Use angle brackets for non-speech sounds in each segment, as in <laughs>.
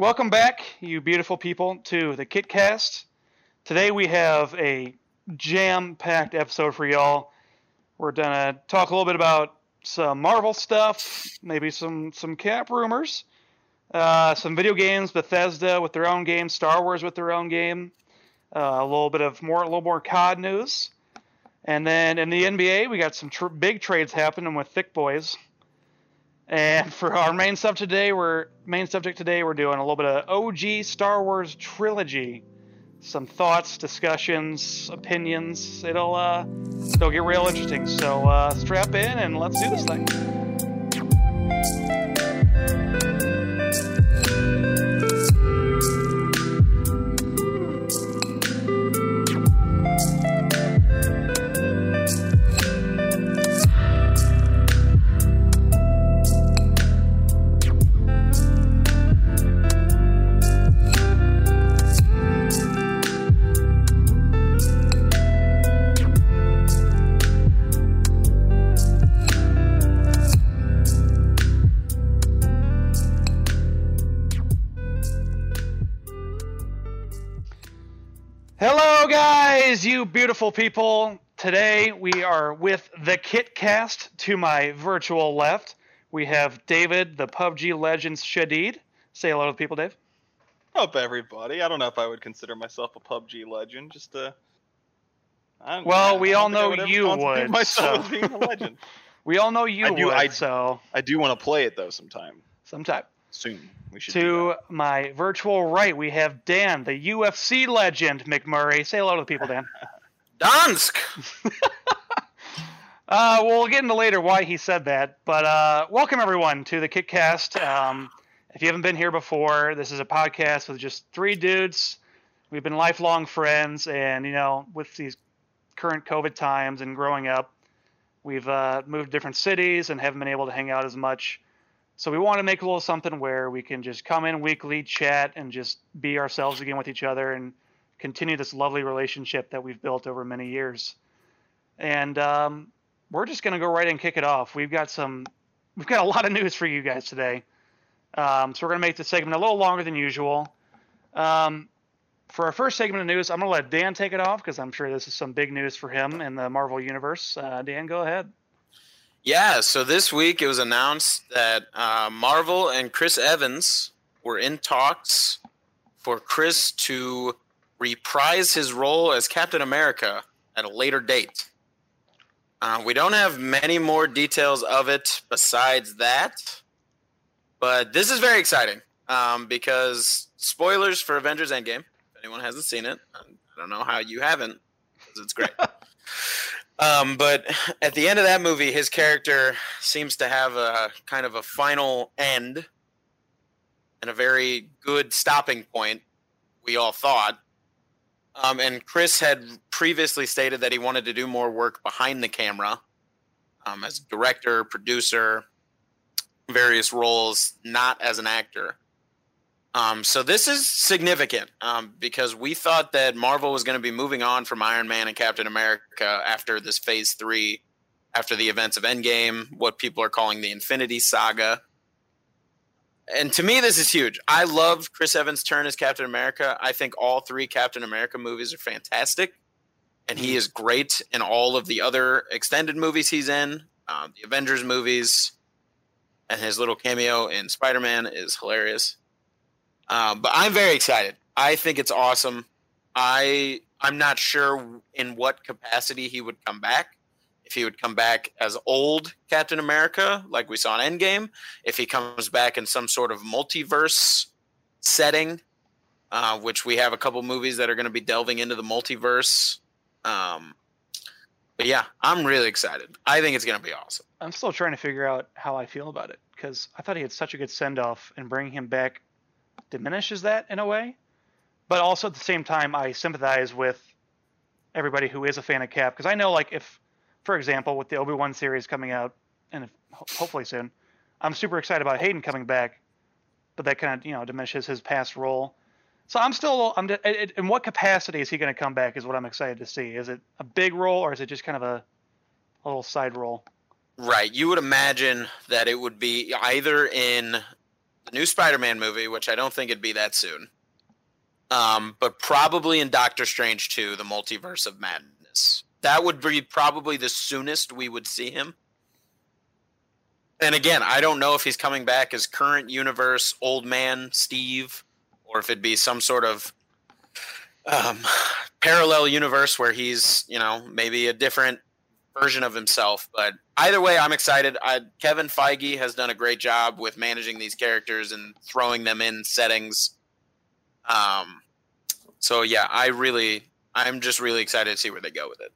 Welcome back, you beautiful people, to the KitCast. Today we have a jam-packed episode for y'all. We're gonna talk a little bit about some Marvel stuff, maybe some some Cap rumors, uh, some video games, Bethesda with their own game, Star Wars with their own game, uh, a little bit of more, a little more COD news, and then in the NBA we got some tr- big trades happening with Thick Boys. And <laughs> for our main stuff today, we're main subject today, we're doing a little bit of OG Star Wars trilogy. Some thoughts, discussions, opinions. It'll uh, it'll get real interesting. So uh, strap in and let's do this thing. You beautiful people. Today we are with the KitCast. To my virtual left, we have David, the PUBG Legends Shadid. Say hello to the people, Dave. up, everybody? I don't know if I would consider myself a PUBG legend. Just a. I, Well, I we all know would you would, Myself so- being a legend. <laughs> We all know you I do- would, I- so I do want to play it though sometime sometime. Soon. We should. To my virtual right, we have Dan, the UFC legend McMurray. Say hello to the people, Dan. <laughs> Donsk. <laughs> Uh, we'll get into later why he said that, but uh, welcome everyone to the KitCast. Um, if you haven't been here before, this is a podcast with just three dudes. We've been lifelong friends, and you know, with these current COVID times and growing up, we've uh, moved to different cities and haven't been able to hang out as much. So we want to make a little something where we can just come in weekly, chat, and just be ourselves again with each other and continue this lovely relationship that we've built over many years. And um, we're just going to go right and kick it off. We've got some, we've got a lot of news for you guys today. Um, so we're going to make this segment a little longer than usual. Um, for our first segment of news, I'm going to let Dan take it off because I'm sure this is some big news for him in the Marvel universe. Uh, Dan, go ahead. Yeah, so this week it was announced that uh, Marvel and Chris Evans were in talks for Chris to reprise his role as Captain America at a later date. Uh, we don't have many more details of it besides that, but this is very exciting um, because spoilers for Avengers Endgame. If anyone hasn't seen it, I don't know how you haven't because it's great. <laughs> Um, but at the end of that movie, his character seems to have a kind of a final end and a very good stopping point, we all thought. Um, and Chris had previously stated that he wanted to do more work behind the camera um, as director, producer, various roles, not as an actor. Um, so this is significant um, because we thought that Marvel was going to be moving on from Iron Man and Captain America after this Phase Three, after the events of Endgame, what people are calling the Infinity Saga. And to me, this is huge. I love Chris Evans' turn as Captain America. I think all three Captain America movies are fantastic, and he is great in all of the other extended movies he's in, um, the Avengers movies, and his little cameo in Spider Man is hilarious. Um, but I'm very excited. I think it's awesome. I I'm not sure in what capacity he would come back. If he would come back as old Captain America, like we saw in Endgame, if he comes back in some sort of multiverse setting, uh, which we have a couple movies that are going to be delving into the multiverse. Um, but yeah, I'm really excited. I think it's going to be awesome. I'm still trying to figure out how I feel about it because I thought he had such a good send off, and bringing him back diminishes that in a way. But also at the same time, I sympathize with everybody who is a fan of Cap because I know, like, if, for example, with the Obi Wan series coming out, and if, hopefully soon, I'm super excited about Hayden coming back, but that kind of you know diminishes his past role. So I'm still I'm in what capacity is he going to come back? Is what I'm excited to see. Is it a big role or is it just kind of a, a little side role? Right. You would imagine that it would be either in the new Spider-Man movie, which I don't think it'd be that soon. Um, but probably in Doctor Strange 2, the Multiverse of Madness. That would be probably the soonest we would see him. And again, I don't know if he's coming back as current universe old man Steve, or if it'd be some sort of um, <sighs> parallel universe where he's, you know, maybe a different version of himself. But either way, I'm excited. I, Kevin Feige has done a great job with managing these characters and throwing them in settings. Um, so yeah, I really, I'm just really excited to see where they go with it.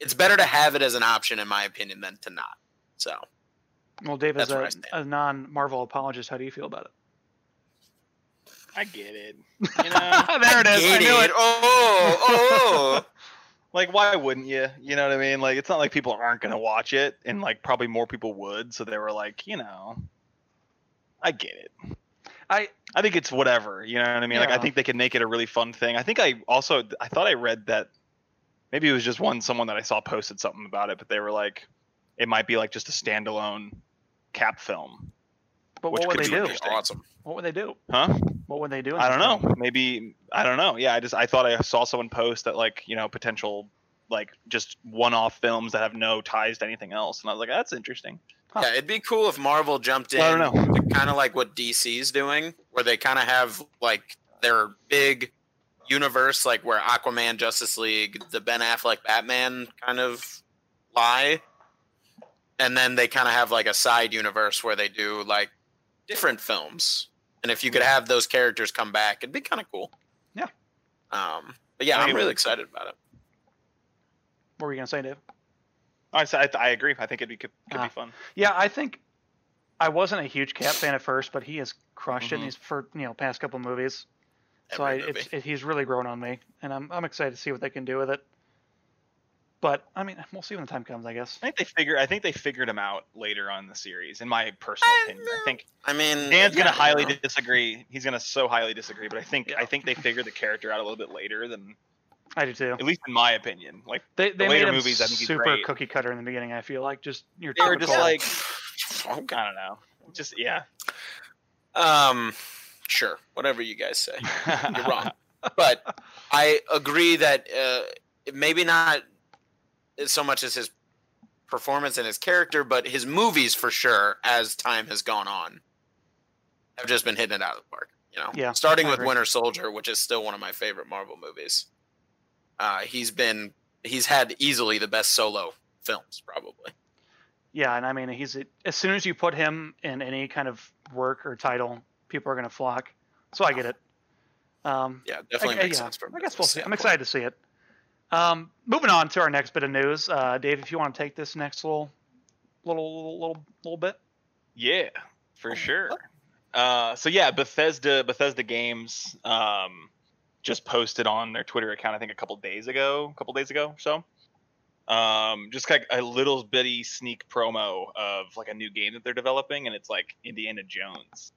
It's better to have it as an option, in my opinion, than to not. So. Well, Dave, as That's where I a, stand. a non-Marvel apologist, how do you feel about it? I get it. <laughs> You know, there it is. I Get knew it. it. Oh, oh, like why wouldn't you? You know what I mean? Like it's not like people aren't gonna watch it, and like probably more people would. So they were like, you know, I get it. I I think it's whatever. You know what I mean? Like I think they can make it a really fun thing. I think I also I thought I read that maybe it was just one someone that I saw posted something about it, but they were like, it might be like just a standalone cap film, but what would they do? awesome. What would they do? huh? What would they do? I don't film? know. Maybe I don't know. Yeah, I just I thought I saw someone post that like you know potential like just one-off films that have no ties to anything else, and I was like, that's interesting. Huh. Yeah, it'd be cool if Marvel jumped in, I don't know. kind of like what DC's doing, where they kind of have like their big universe, like where Aquaman, Justice League, the Ben Affleck Batman kind of lie, and then they kind of have like a side universe where they do like different films. And if you could have those characters come back, it'd be kind of cool. Yeah. Um. But yeah, I think I'm really excited about it. What were you gonna say, Dave? I I, I agree. I think it'd be could, could Ah. be fun. Yeah, I think I wasn't a huge Cap fan at first, but he has crushed it in these for you know past couple movies. So I, movie. it's, it, he's really grown on me, and I'm I'm excited to see what they can do with it. But I mean, we'll see when the time comes, I guess. I think they figure. I think they figured him out later on in the series. In my personal I opinion, I think I mean, Dan's yeah, gonna highly know. disagree. He's gonna so highly disagree, but I think Yeah. I think they figured the character out a little bit later than, I do too. at least in my opinion. Like They they later made movies, I think he's super great. cookie cutter in the beginning. I feel like just your they were just like, Okay. I don't know, just yeah. Um, sure, whatever you guys say. <laughs> You're wrong. but I agree that uh, maybe not so much as his performance and his character, but his movies for sure, as time has gone on, have just been hitting it out of the park. You know, Yeah, starting with. Winter Soldier, which is still one of my favorite Marvel movies. Uh, he's been he's had easily the best solo films, probably. Yeah, and I mean, he's as soon as you put him in any kind of work or title, people are going to flock. So I get it. Um, Yeah, definitely I, makes yeah, sense. I guess we'll see. I'm excited to see it. Um, moving on to our next bit of news, uh, Dave, if you want to take this next little, little, little, little bit. Yeah, for sure. Uh, so yeah, Bethesda Bethesda Games um, just posted on their Twitter account. I think a couple days ago, a couple days ago or so. Um, just like a little bitty sneak promo of like a new game that they're developing, and it's like Indiana Jones,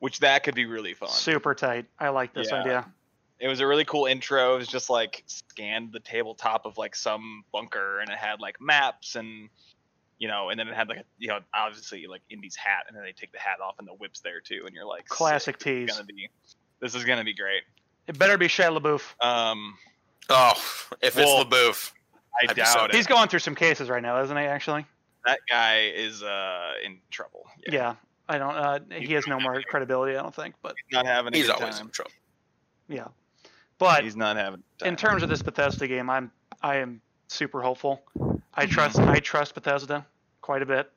which that could be really fun. Super tight. I like this Yeah. idea. It was a really cool intro. It was just like scanned the tabletop of like some bunker, and it had like maps and you know, and then it had like a, you know obviously like Indy's hat, and then they take the hat off and the whips there too, and you're like Classic "Sick, this is tease. Gonna be, this is gonna be great. It better be Shia LaBeouf. Um, Oh, if Well, it's LaBeouf, I I'd be so- doubt it. He's going through some cases right now, isn't he? Actually, that guy is uh in trouble. yeah. I don't. Uh, he has no more credibility, I don't think. But he's not having he's always time. in trouble. yeah. But he's not having. a in terms of this Bethesda game, I'm I am super hopeful. I trust I trust Bethesda quite a bit.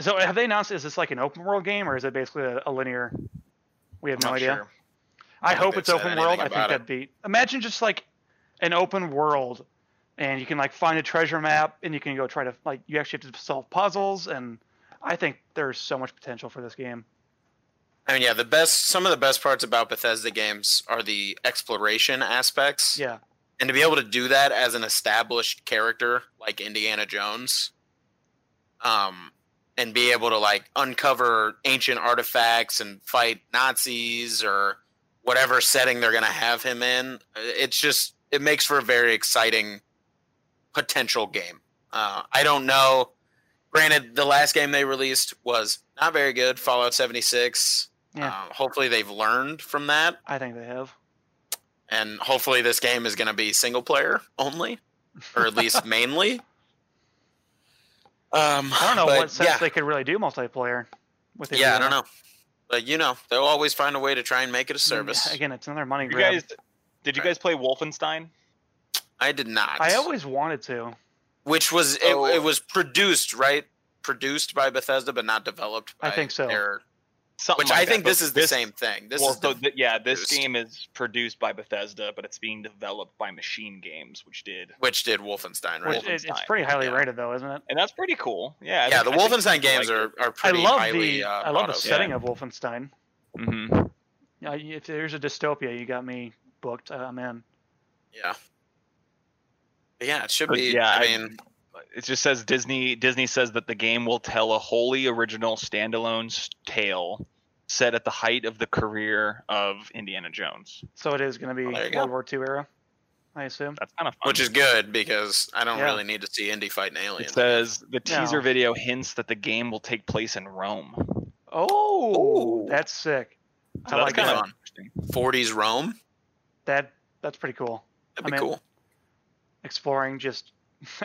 So have they announced is this like an open world game or is it basically a, a linear? We have I'm no idea. sure. I don't hope it's open world. I think it. that'd be imagine just like an open world and you can like find a treasure map and you can go try to like you actually have to solve puzzles and I think there's so much potential for this game. I mean, yeah, the best some of the best parts about Bethesda games are the exploration aspects. Yeah. And to be able to do that as an established character like Indiana Jones, um, and be able to like uncover ancient artifacts and fight Nazis or whatever setting they're going to have him in, it's just it makes for a very exciting potential game. Uh, I don't know. Granted, the last game they released was not very good. Fallout 76. Yeah. Um, hopefully, they've learned from that, I think they have. and hopefully, this game is going to be single player only, or at least <laughs> mainly. Um, I don't know but what sense yeah, they could really do multiplayer with it. yeah, I don't know, but you know, they'll always find a way to try and make it a service. Again, it's another money You grab. guys, did you guys play Wolfenstein? I did not. I always wanted to. which was Oh. it, it was produced right, produced by Bethesda, but not developed. I think so. their- Something which like I that, think but this is the same thing. This well, is so the, th- yeah, this produced. game is produced by Bethesda, but it's being developed by Machine Games, which did, which did Wolfenstein, right? Which, it, it's pretty highly yeah. rated though, isn't it? and that's pretty cool. Yeah, I yeah, the think- I Wolfenstein games liked are, are I pretty love highly. the uh, I love the of. setting of Wolfenstein. it. Mhm. Yeah, if there's a dystopia, you got me booked. Uh, I'm in. Yeah. But yeah, it should But be. yeah, I I- mean, It just says Disney. Disney says that the game will tell a wholly original standalone tale set at the height of the career of Indiana Jones. So it is going to be oh, Well, World go. War II era, I assume. That's kind of fun. which is good because I don't Yeah. really need to see Indy fighting it aliens. says the teaser No. video hints that the game will take place in Rome. Oh, Ooh. that's sick. So I that's like kind that. of fun. interesting. 40s Rome. That that's pretty cool. That'd be I mean, cool. Exploring just <laughs>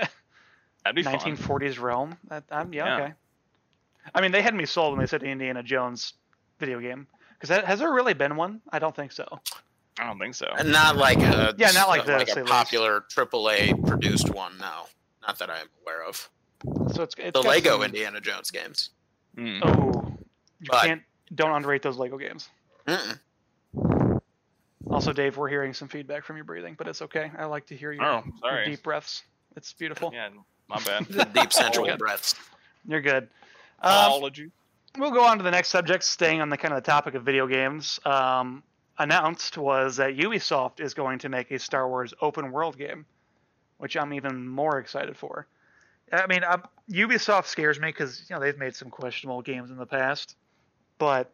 That'd be fun. 1940s Rome. That, I'm, yeah, Yeah. okay. I mean, they had me sold when they said Indiana Jones video game. Because has there really been one? I don't think so. I don't think so. And not like a Yeah, not like like this, a at least. popular AAA produced one. No, not that I'm aware of. So it's, it's The Lego some- Indiana Jones games. Mm. Oh, you But- can't don't underrate those Lego games. Mm-mm. Also, Dave, we're hearing some feedback from your breathing, but it's okay. I like to hear your, Oh, your deep breaths. It's beautiful. Yeah, my bad. The deep sensual good. breaths. You're good. Um, we'll go on to the next subject, staying on the kind of the topic of video games. Um, announced was that Ubisoft is going to make a Star Wars open world game, which I'm even more excited for. I mean, i Ubisoft scares me because you know they've made some questionable games in the past, but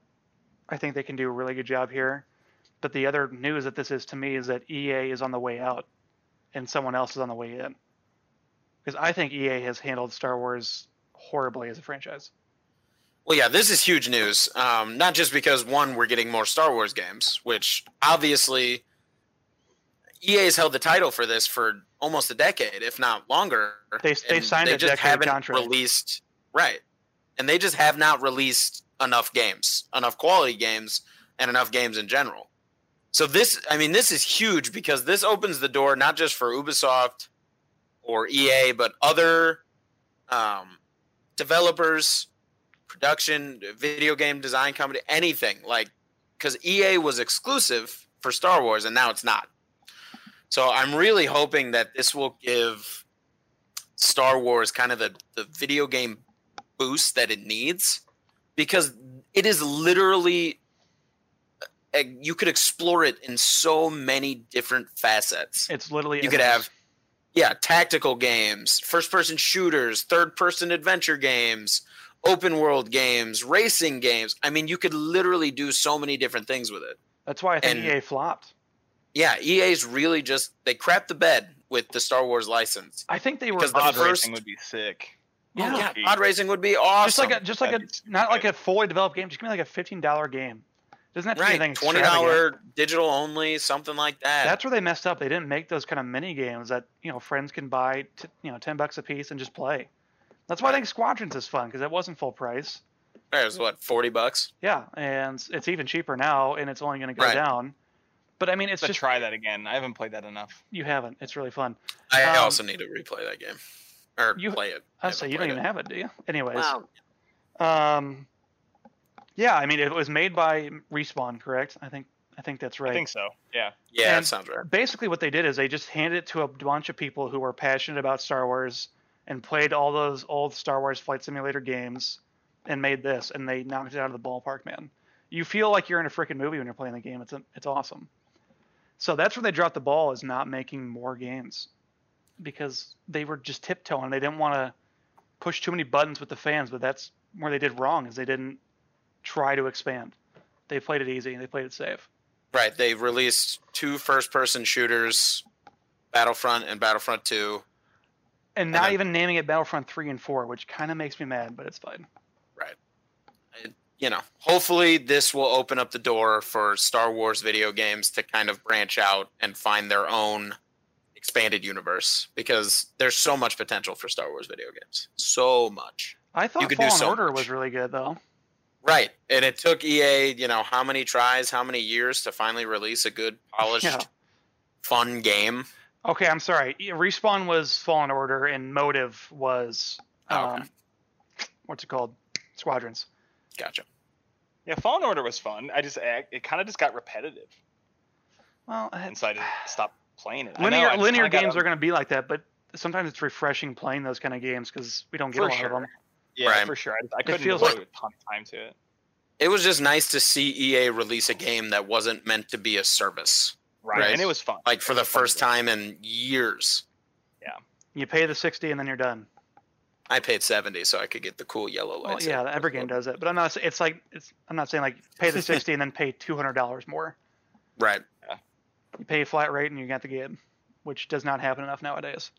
I think they can do a really good job here. But the other news that this is to me is that EA is on the way out, and someone else is on the way in. Because I think EA has handled Star Wars horribly as a franchise. Well, yeah, this is huge news. Um, not just because one, we're getting more Star Wars games, which obviously EA has held the title for this for almost a decade, if not longer. They- they signed they a just haven't contract. released right, and they just have not released enough games, enough quality games, and enough games in general. So this, I mean, this is huge because this opens the door not just for Ubisoft or EA, but other um, developers, production, video game design company, anything like because EA was exclusive for Star Wars and now it's not. So I'm really hoping that this will give Star Wars kind of the, the video game boost that it needs because it is literally uh, you could explore it in so many different facets It's literally you could have yeah tactical games first person shooters third person adventure games open world games racing games i mean you could literally do so many different things with it That's why I think and- EA flopped. yeah ea's really just they crapped the bed with the star wars license I think they were Because the Pod first- racing would be sick. Oh, yeah. oh, yeah pod racing would be awesome just like a just like a That'd be not like a fully developed game. Just give me like a fifteen dollar game. Doesn't have to be right anything twenty dollar digital only something like that That's where they messed up. They didn't make those kind of mini games that you know friends can buy, t- you know, ten bucks a piece and just play. That's why I think Squadrons is fun because it wasn't full price. It was what 40 bucks Yeah, and it's even cheaper now, and it's only going to go Right. down. But I mean, it's Let's just try that again. I haven't played that enough. you haven't. It's really fun. i Um, also need to replay that game or you- play it I say you don't even it. have it, do you? Anyways, Wow. um, yeah, I mean, it was made by Respawn, correct? I think I think that's right. I think so. Yeah. yeah And- that sounds right basically what they did is they just handed it to a bunch of people who were passionate about Star Wars and played all those old Star Wars flight simulator games and made this and they knocked it out of the ballpark, man. You feel like you're in a freaking movie when you're playing the game. It's it's awesome. So that's where they dropped the ball is not making more games because they were just tiptoeing. They didn't want to push too many buttons with the fans, but that's where they did wrong is they didn't try to expand. They played it easy. They played it safe. Right. They've released two first person shooters, Battlefront and Battlefront 2. and not then- even naming it Battlefront three and four, which kind of makes me mad, but it's fine. Right. You know, hopefully this will open up the door for Star Wars video games to kind of branch out and find their own expanded universe because there's so much potential for Star Wars video games. So much. I thought you could do Fallen so Order much. was really good though. Right. And it took EA, you know, how many tries, how many years to finally release a good, polished, Yeah. fun game? Okay, I'm sorry. Respawn was Fallen Order, and Motive was Oh, um, okay. what's it called? Squadrons. Gotcha. Yeah, Fallen Order was fun. I just I- it kind of just got repetitive, Well, I- and so I just stopped playing it. I linear know, I linear kinda got games are going to be like that, but sometimes it's refreshing playing those kind of games because we don't get for a lot sure. of them. Yeah, Right. for sure. I, I couldn't feels devote like- a ton of time to it. It was just nice to see EA release a game that wasn't meant to be a service, Right. Right. and it was fun. like for the first time in years. Yeah. You pay the sixty and then you're done. I paid 70 so I could get the cool yellow Well, lights. yeah, every game does it, but I'm not. It's like it's. I'm not saying like pay the sixty and then pay two hundred dollars more. <laughs> Right. You pay a flat rate and you got the game, which does not happen enough nowadays.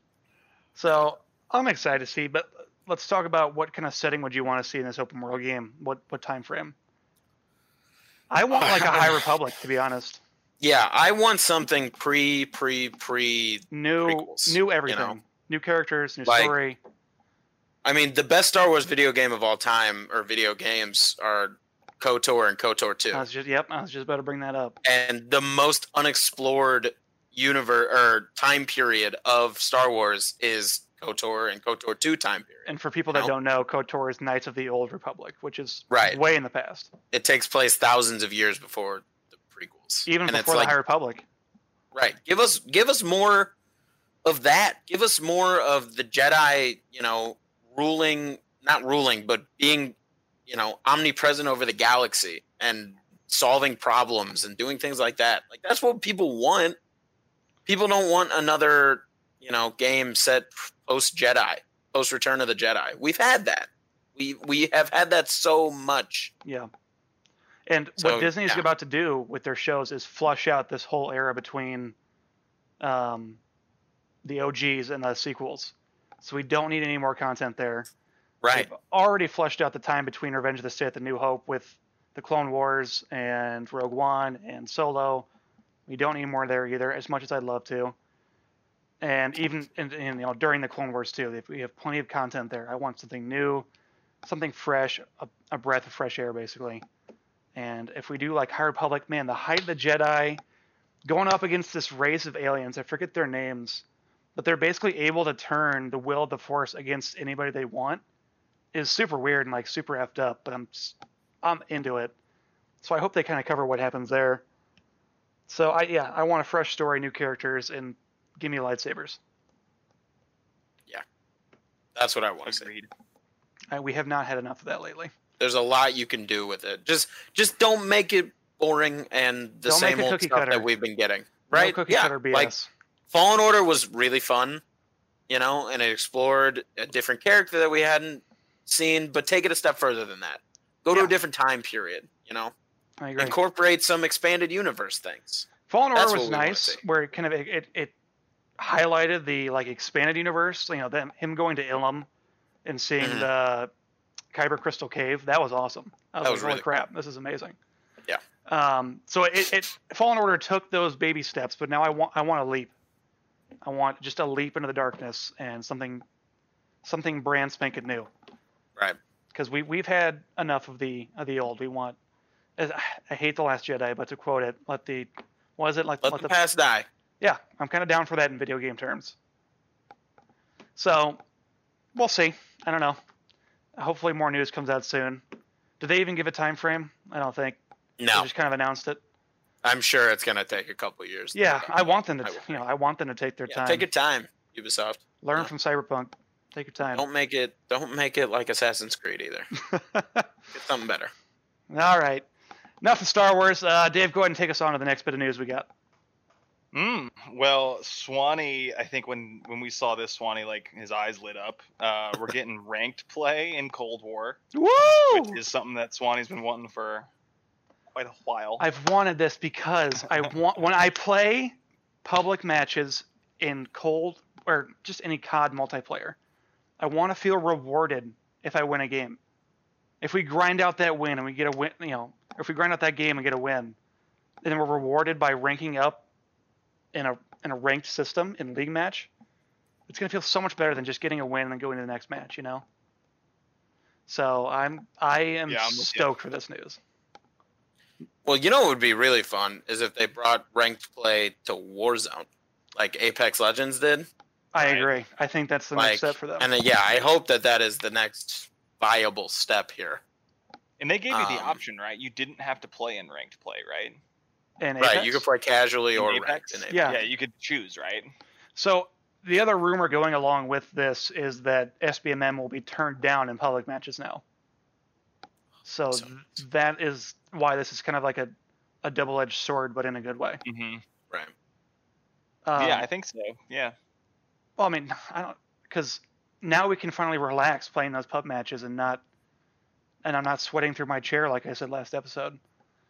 So I'm excited to see, but let's talk about what kind of setting would you want to see in this open world game? What what time frame? I want like a High <laughs> Republic, to be honest. Yeah, I want something pre, pre, pre. New, Prequels, new you everything, know? new characters, new Like- story. I mean, the best Star Wars video game of all time, or video games, are KOTOR and KOTOR 2. I was just, yep, I was just about to bring that up. and the most unexplored universe or time period of Star Wars is KOTOR and KOTOR 2 time period. And for people that don't know, KOTOR is Knights of the Old Republic, which is Right. way in the past, It takes place thousands of years before the prequels. even and before the like, High Republic. right. Give us give us more of that. Give us more of the Jedi, you know, ruling not ruling, but being, you know, omnipresent over the galaxy and solving problems and doing things like that. Like that's what people want. People don't want another, you know, game set post Jedi, post Return of the Jedi. We've had that. We we have had that so much. Yeah. And So, what Disney's yeah. about to do with their shows is flush out this whole era between um, the OGs and the sequels. So we don't need any more content there. Right. They've already flushed out the time between Revenge of the Sith and New Hope with the Clone Wars and Rogue One and Solo. We don't need more there either, as much as I'd love to. And even in, in, you know during the Clone Wars too, if we have plenty of content there. I want something new, something fresh, a, a breath of fresh air, basically. And if we do like High Republic, man, the height of the Jedi going up against this race of aliens, I forget their names, but they're basically able to turn the will of the Force against anybody they want is super weird and like super effed up, but I'm I'm into it. So I hope they kind of cover what happens there. So I yeah, I want a fresh story, new characters, and give me lightsabers. Yeah, that's what I want to see. Agreed. I, we have not had enough of that lately. There's a lot you can do with it. Just just don't make it boring and the Don't same old stuff cutter. that we've been getting. No Right? cookie yeah. cutter BS. Like Fallen Order was really fun, you know, and it explored a different character that we hadn't seen, but take it a step further than that. Go to a different time period, you know. I agree. Incorporate some expanded universe things. Fallen Order That's was what we wanna nice, where it kind of it, it, it highlighted the like expanded universe. You know, them him going to Ilum and seeing Mhm. the Kyber Crystal Cave. That was awesome. I was, That was holy really crap, this is amazing. Yeah. Um. So it, it Fallen Order took those baby steps, but now I want I want a leap. I want just a leap into the darkness and something something brand spanking new. Right. Because we we've had enough of the of the old. We want. <sighs> I hate the Last Jedi, but to quote it, let the was it like Let, let the the past die. Yeah, I'm kind of down for that in video game terms. So, we'll see. I don't know. Hopefully, more news comes out soon. Did they even give a time frame? I don't think. They No, just kind of announced it. I'm sure it's gonna take a couple years. Yeah, I want them to. I you know, I want them to take their Yeah, time. Take your time, Ubisoft. Learn yeah. from Cyberpunk. Take your time. Don't make it. Don't make it like Assassin's Creed either. <laughs> Get something better. All right. Enough of Star Wars. Uh, Dave, go ahead and take us on to the next bit of news we got. Mm, well, Swanee, I think when when we saw this, Swanee like his eyes lit up. Uh, we're getting ranked play in Cold War, Woo! which is something that Swanee's been wanting for quite a while. I've wanted this because I want when I play public matches in cold or just any COD multiplayer. I want to feel rewarded if I win a game. If we grind out that win and we get a win, you know, if we grind out that game and get a win, then we're rewarded by ranking up in a in a ranked system in league match. It's gonna feel so much better than just getting a win and then going to the next match, you know. So I'm I am Yeah, I'm stoked for this news. Well, you know what would be really fun is if they brought ranked play to Warzone, like Apex Legends did. I Right. agree. I think that's the Like, next step for them. And then, yeah, I hope that that is the next viable step here. And they gave you the Um, option, right? You didn't have to play in ranked play, right? And Right, you could play casually In or Apex? ranked in Apex. Yeah. Yeah, you could choose, right? So the other rumor going along with this is that SBMM will be turned down in public matches now. So So- th- that is why this is kind of like a, a double-edged sword, but in a good way. Mm-hmm. Right. Um, yeah, I think so. Yeah. Well, I mean, <laughs> I don't because now we can finally relax playing those pub matches and not, and I'm not sweating through my chair like I said last episode.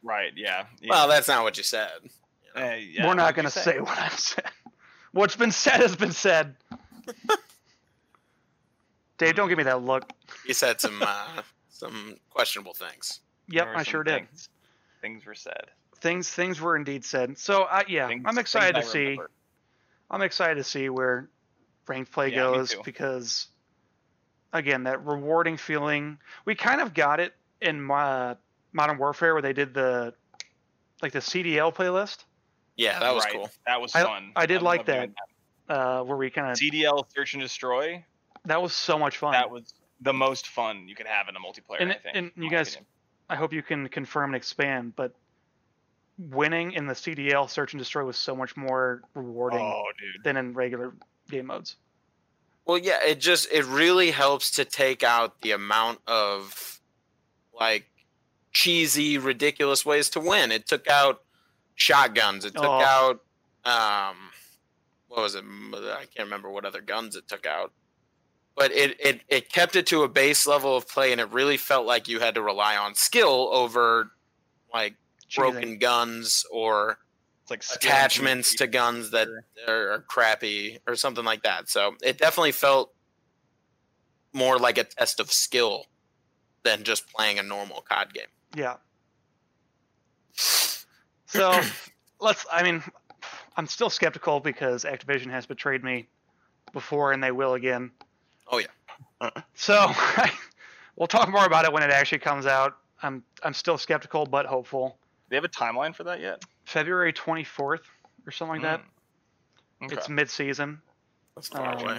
Right. Yeah. yeah. Well, that's not what you said. you know. Uh, yeah, We're not going to say what I've said. <laughs> What's been said has been said. <laughs> Dave, don't give me that look. You said some uh, some questionable things. Yep, I some sure did. things, Things were said. Things things were indeed said. So I yeah, Things- I'm excited to see. I'm excited to see where ranked play Yeah, goes because again, that rewarding feeling. We kind of got it in my Modern Warfare where they did the like the CDL playlist, Yeah, that was Right. cool. That was I- fun. I did like that, doing uh, where we kind of CDL Search and Destroy. that was so much fun. That was the most fun you could have in a multiplayer. And I think. and you guys- opinion. I hope you can confirm and expand, but winning in the CDL search and destroy was so much more rewarding Oh, than in regular game modes. Well, yeah, it just it really helps to take out the amount of like cheesy, ridiculous ways to win. It took out shotguns. It took Oh. out um, what was it? I can't remember what other guns it took out. But it, it it kept it to a base level of play, and it really felt like you had to rely on skill over like Cheesing. broken guns or like attachments to guns that are, are crappy or something like that. So it definitely felt more like a test of skill than just playing a normal COD game. Yeah. <sniffs> So let's. I mean, I'm still skeptical because Activision has betrayed me before, and they will again. Oh, yeah. So <laughs> we'll talk more about it when it actually comes out. I'm I'm still skeptical but hopeful. Do They have a timeline for that yet? February 24th or something like that. Mm. Okay. It's mid-season. That's far Um, away.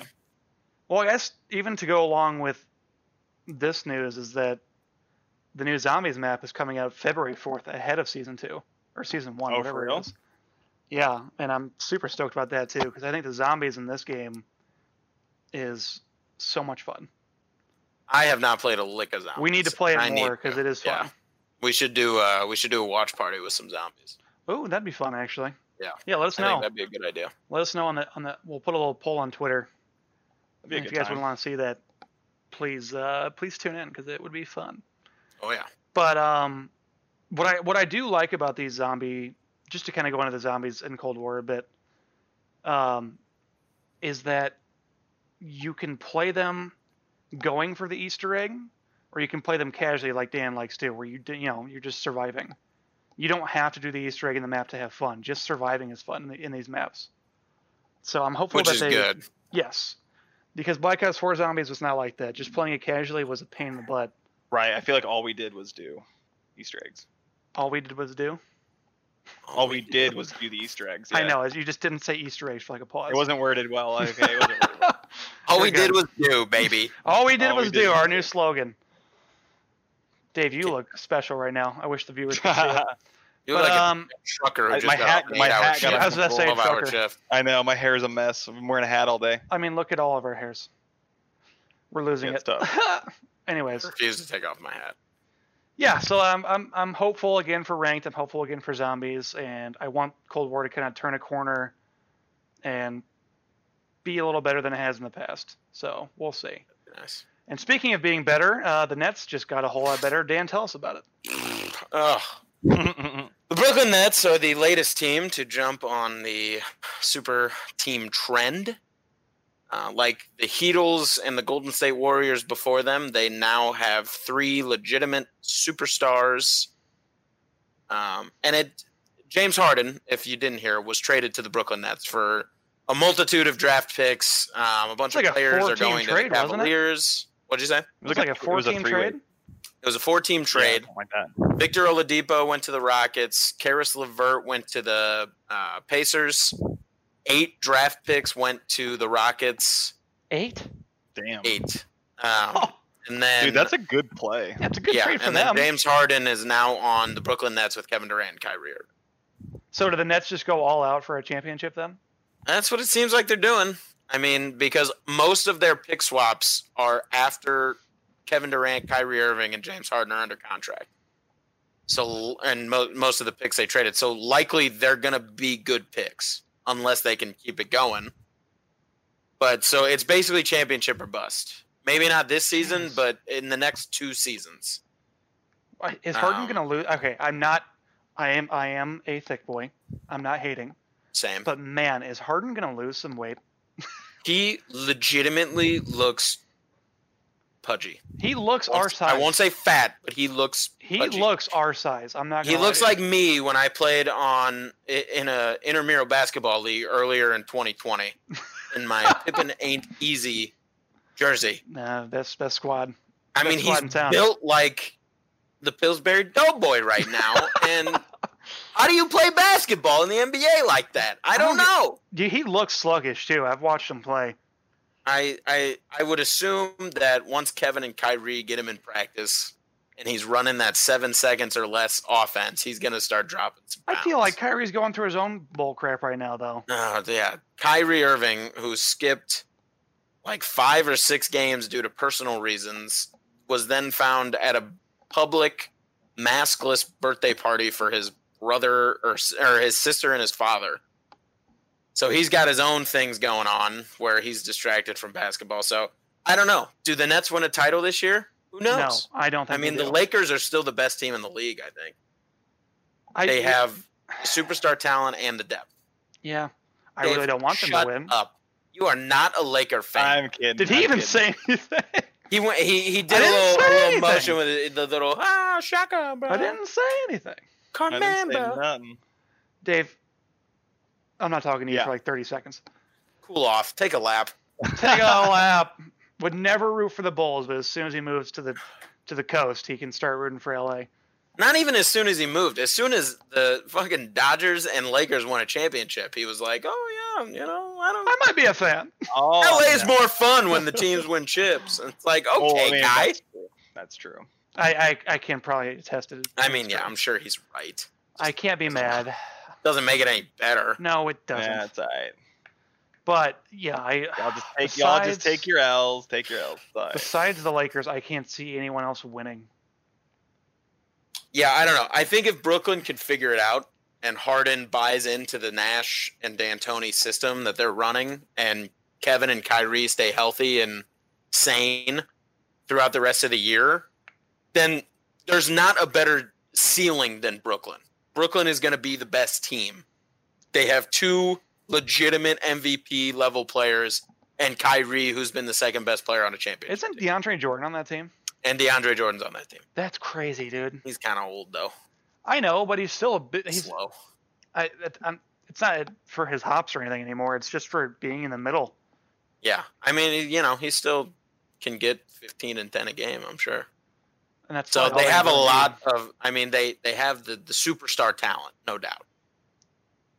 Well, I guess even to go along with this news is that the new zombies map is coming out February 4th ahead of season two or season one, Oh, for whatever real? it is. Yeah, and I'm super stoked about that too because I think the zombies in this game is so much fun. I have not played a lick of zombies. we need to play it I more because it is fun. Yeah. We should do uh we should do a watch party with some zombies. Oh, that'd be fun actually. Yeah. Yeah, let us I know. think that'd be a good idea. Let us know on the on the. We'll put a little poll on Twitter. That'd be a if you guys time. would want to see that, please uh, please tune in because it would be fun. Oh yeah. But um, what I what I do like about these zombie, just to kind of go into the zombies in Cold War a bit, um, is that you can play them going for the Easter egg, or you can play them casually like Dan likes to, where you you know you're just surviving. You don't have to do the Easter egg in the map to have fun. Just surviving is fun in, the, in these maps. So I'm hopeful Which that is they good. yes, because Black Ops 4 Zombies was not like that. Just playing it casually was a pain in the butt. Right. I feel like all we did was do Easter eggs. All we did was do. All we did was do the Easter eggs. <laughs> I yeah. know. You just didn't say Easter eggs for like a pause. It wasn't worded well. Okay. It wasn't worded well. <laughs> All We're did was do, baby. <laughs> All we did All we was did do was our do. new slogan. Dave, you look special right now. I wish the viewers could see it. You're But, like um, a trucker who I- just my hat- off an my hat got shift. I was gonna say 12-hour trucker. shift. I know my hair is a mess. I'm wearing a hat all day. I mean, look at all of our hairs. We're losing Yeah, it. it's Anyways, Refuse to take off my hat. yeah. So I'm I'm I'm hopeful again for ranked. I'm hopeful again for zombies, and I want Cold War to kind of turn a corner and be a little better than it has in the past. So we'll see. Nice. And speaking of being better, uh, the Nets just got a whole lot better. Dan, tell us about it. Ugh. The Brooklyn Nets are the latest team to jump on the super team trend. Uh, like the Heatles and the Golden State Warriors before them, they now have three legitimate superstars. Um, and it James Harden, if you didn't hear, was traded to the Brooklyn Nets for a multitude of draft picks. Um, a bunch like of players are going trade, to the wasn't? Cavaliers. What'd you say? It It was like a four-team trade. It was a four-team trade. Yeah, like that. Victor Oladipo went to the Rockets. Caris LeVert went to the uh, Pacers. Eight draft picks went to the Rockets. Eight. Damn. Eight. Um, Oh, and then Dude, that's a good play. that's a good yeah, trade for and them. then James Harden is now on the Brooklyn Nets with Kevin Durant and Kyrie So do the Nets just go all out for a championship then? That's what it seems like they're doing. I mean, because most of their pick swaps are after Kevin Durant, Kyrie Irving, and James Harden are under contract. So, and mo- most of the picks they traded. So likely they're going to be good picks unless they can keep it going. But so it's basically championship or bust. Maybe not this season, but in the next two seasons. Is Harden Um, going to lose? Okay, I'm not. I am. I am a thick boy. I'm not hating, Same. but man, is Harden going to lose some weight? <laughs> He legitimately looks pudgy. He looks our size. I won't say fat, but he looks he pudgy. looks our size. I'm not. He Gonna He looks like me when I played on in a intramural basketball league earlier in 2020 <laughs> in my Pippen ain't easy jersey. Nah, best best squad. I Best mean, squad he's built like the Pillsbury Doughboy right now. and how do you play basketball in the NBA like that? I don't I don't know. Yeah, he looks sluggish too. I've watched him play. I, I I would assume that once Kevin and Kyrie get him in practice and he's running that seven seconds or less offense, he's gonna start dropping some I feel like Kyrie's going through his own bull crap right now, though. Oh, yeah. Kyrie Irving, who skipped like five or six games due to personal reasons, was then found at a public maskless birthday party for his brother or, or his sister and his father. So he's got his own things going on where he's distracted from basketball. So I don't know. Do the Nets win a title this year? Who knows? No, I don't think I mean, they the. Lakers are still the best team in the league, I think. I, They have superstar talent and the depth. Yeah, I Dave, really don't want them to win. Up. You are not a Laker fan. I'm kidding. Did he I'm even kidding. say anything? <laughs> He went. He he did I a didn't little, a little motion with it, the little ah shaka, bro. I didn't say anything. Come I didn't say nothing. Dave, I'm not talking to you Yeah. for like 30 seconds. Cool off. Take a lap. Take a <laughs> lap. Would never root for the Bulls, but as soon as he moves to the to the coast, he can start rooting for LA. Not even as soon as he moved. As soon as the fucking Dodgers and Lakers won a championship, he was like, "Oh yeah, you know, I don't." I might be a fan. Oh, LA is yeah. more fun when the teams win chips. It's like, <laughs> okay, Oh, I mean, guy. That's true. That's true. I, I, I can probably attest it. I mean, yeah, I'm sure he's right. I can't be mad. Doesn't make it any better. No, it doesn't. Yeah, it's alright. But yeah, I Y'all just take y'all just take your L's. Take your L's. It's all right. besides the Lakers, I can't see anyone else winning. Yeah, I don't know. I think if Brooklyn could figure it out and Harden buys into the Nash and D'Antoni system that they're running, and Kevin and Kyrie stay healthy and sane throughout the rest of the year, then there's not a better ceiling than Brooklyn. Brooklyn is going to be the best team. They have two legitimate MVP level players and Kyrie, who's been the second best player on a championship. Isn't team. DeAndre Jordan on that team? and DeAndre Jordan's on that team. That's crazy, dude. He's kind of old though. I know, but he's still a bit. He's. slow. I, I'm, it's not for his hops or anything anymore. It's just for being in the middle. Yeah, I mean, you know, he still can get 15 and 10 a game. I'm sure. And that's So they have a really lot of. I mean, they they have the the superstar talent, no doubt.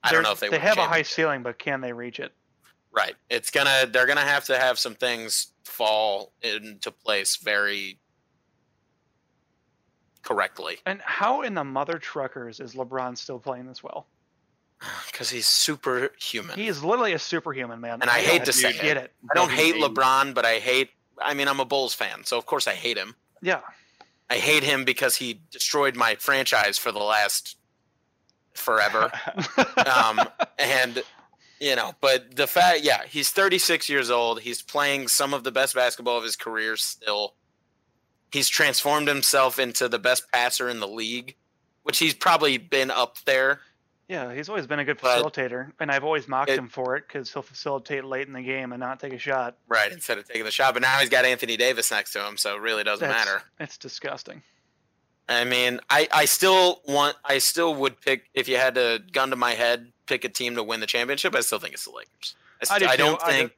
I don't They're- know if they they have a high championship. ceiling, but can they reach it? Right. It's gonna. They're gonna have to have some things fall into place very correctly And how in the mother truckers is LeBron still playing this well? <sighs> because he's superhuman. He is literally a superhuman, man. And I hate to say get it. it. I don't hate LeBron, but I hate. I mean, I'm a Bulls fan, so of course I hate him. Yeah, I hate him because he destroyed my franchise for the last forever. <laughs> um, and you know, but the fact, yeah, he's 36 years old. He's playing some of the best basketball of his career still. He's transformed himself into the best passer in the league, which he's probably been up there Yeah, he's always been a good But facilitator, and I've always mocked it- him for it because he'll facilitate late in the game and not take a shot. Right, instead of taking the shot. But now he's got Anthony Davis next to him, so it really doesn't That's- matter. It's disgusting. I mean, I, I still want I still would pick if you had to gun to my head, pick a team to win the championship, I still think it's the Lakers. I, st- I do I don't I do- think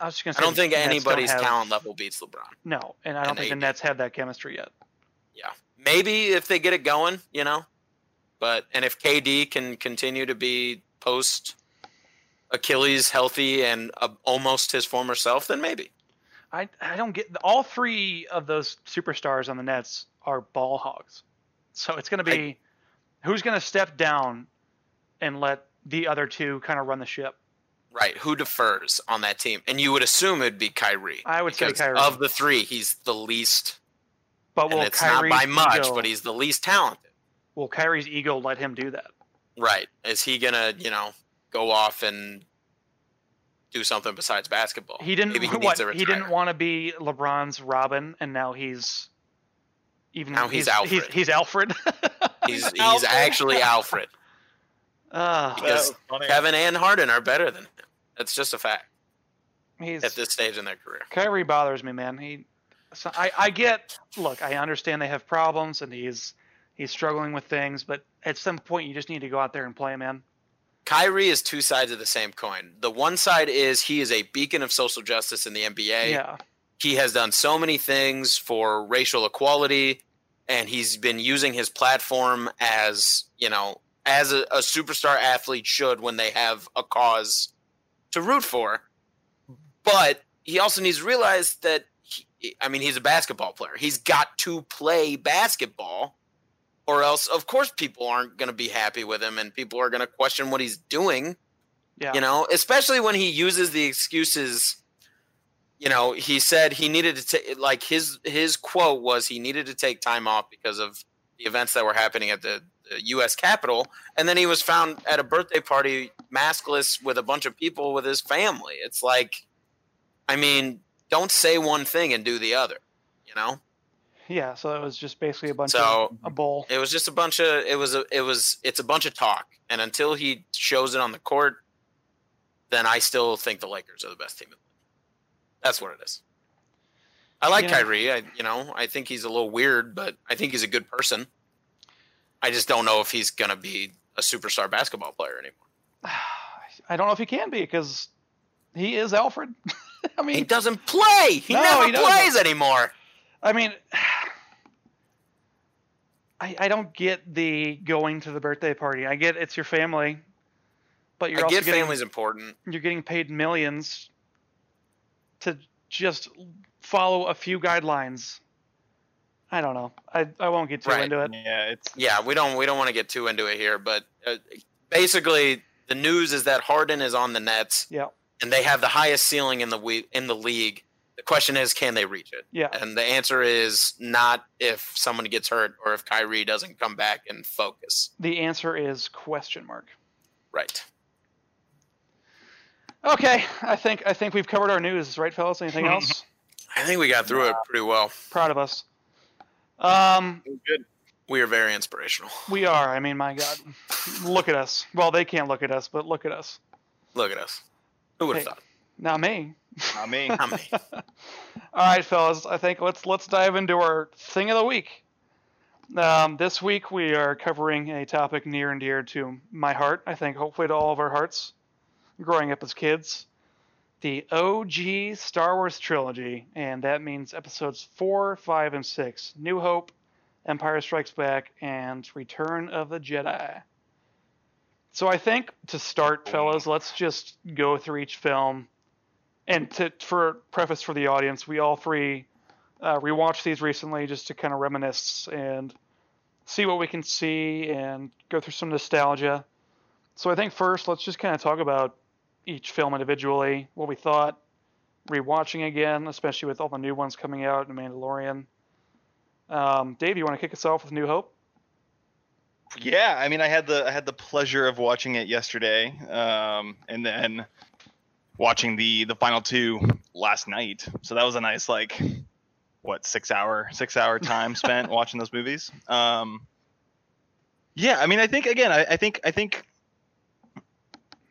I was just gonna I don't think Nets don't anybody's have- talent level beats LeBron. No, and I don't and think the Nets have that chemistry yet. Yeah. Maybe if they get it going, you know. But and if KD can continue to be post Achilles healthy and uh, almost his former self, then maybe. I I don't get all three of those superstars on the Nets are ball hogs. So it's going to be who's going to step down and let the other two kind of run the ship. Right. Who defers on that team? And you would assume it'd be Kyrie. I would say Kyrie. Of the three, he's the least But and it's Kyrie's not by much, ego, but he's the least talented. Will Kyrie's ego let him do that? Right. Is he gonna, you know, go off and do something besides basketball? He didn't. Maybe he <laughs> needs what, to he didn't want to be LeBron's Robin, and now he's even. Now he's He's, Alfred. he's Alfred. <laughs> He's he's Alfred. actually Alfred. Ah, Because That was funny. Kevin and Harden are better than him. That's just a fact he's at this stage in their career. Kyrie bothers me, man. He, so I, I get. Look, I understand they have problems, and he's he's struggling with things, but at some point, you just need to go out there and play, man. Kyrie is two sides of the same coin. The one side is he is a beacon of social justice in the NBA. Yeah, He has done so many things for racial equality, and he's been using his platform as, you know, as a, a superstar athlete should when they have a cause to root for. But he also needs to realize that, he, I mean, he's a basketball player. He's got to play basketball, or else, of course, people aren't going to be happy with him and people are going to question what he's doing. Yeah. you know especially when he uses the excuses you know he said he needed to take like his his quote was he needed to take time off because of the events that were happening at the, the us capitol and then he was found at a birthday party maskless with a bunch of people with his family. It's like i mean don't say one thing and do the other you know yeah. So it was just basically a bunch So- of a bowl. it was just a bunch of it was a it was it's a bunch of talk and until he shows it on the court then i still think the lakers are the best team in the league that's what it is i like Yeah. kyrie i you know i think he's a little weird but i think he's a good person i just don't know if he's gonna be a superstar basketball player anymore <sighs> I don't know if he can be because he is Alfred. <laughs> I mean, he doesn't play he No, never he doesn't. plays anymore I mean, I, I don't get the going to the birthday party. I get it's your family, but you're i also get getting family's important you're getting paid millions to just follow a few guidelines. I don't know. I, I won't get too Right. into it. Yeah, it's yeah we don't we don't want to get too into it here but uh, basically the news is that harden is on the nets Yeah, and they have the highest ceiling in the we- in the league. The question is, can they reach it? yeah. And the answer is not if someone gets hurt or if Kyrie doesn't come back and focus. The answer is question mark. Right. Okay, I think I think we've covered our news, right, fellas? Anything else? I think we got through it pretty well. Proud of us. Um, good. We are very inspirational. we are. I mean, my God, look at us. Well, they can't look at us, but look at us. Look at us. Who would have Hey. thought? Not me. Not me. <laughs> Not me. All right, fellas. I think let's let's dive into our thing of the week. Um, this week we are covering a topic near and dear to my heart. I think hopefully to all of our hearts. Growing up as kids, the OG Star Wars trilogy, and that means episodes four, five, and six: New Hope, Empire Strikes Back, and Return of the Jedi. So I think to start, fellas, let's just go through each film and to for preface for the audience, we all three uh, rewatched these recently just to kind of reminisce and see what we can see and go through some nostalgia. So I think first, let's just kind of talk about each film individually, what we thought, rewatching again, especially with all the new ones coming out in Mandalorian. Um, Dave, you want to kick us off with New Hope? yeah, I mean, I had the I had the pleasure of watching it yesterday, um, and then watching the the final two last night. So that was a nice like what six hour six hour time spent <laughs> watching those movies. Um, yeah, I mean, I think again, I, I think I think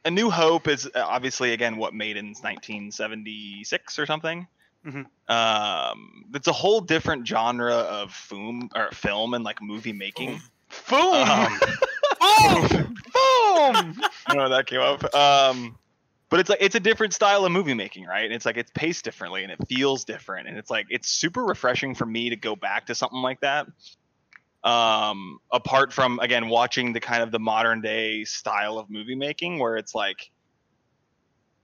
A New Hope is uh, obviously again what made in 1976 or something. Mhm. Um, it's a whole different genre of film or film and like movie making. Boom! Um, Boom! Boom! <laughs> <laughs> I don't know that came up. Um, but it's like it's a different style of movie making, right? and It's like it's paced differently and it feels different, and it's like it's super refreshing for me to go back to something like that. Um, apart from again watching the kind of the modern day style of movie making, where it's like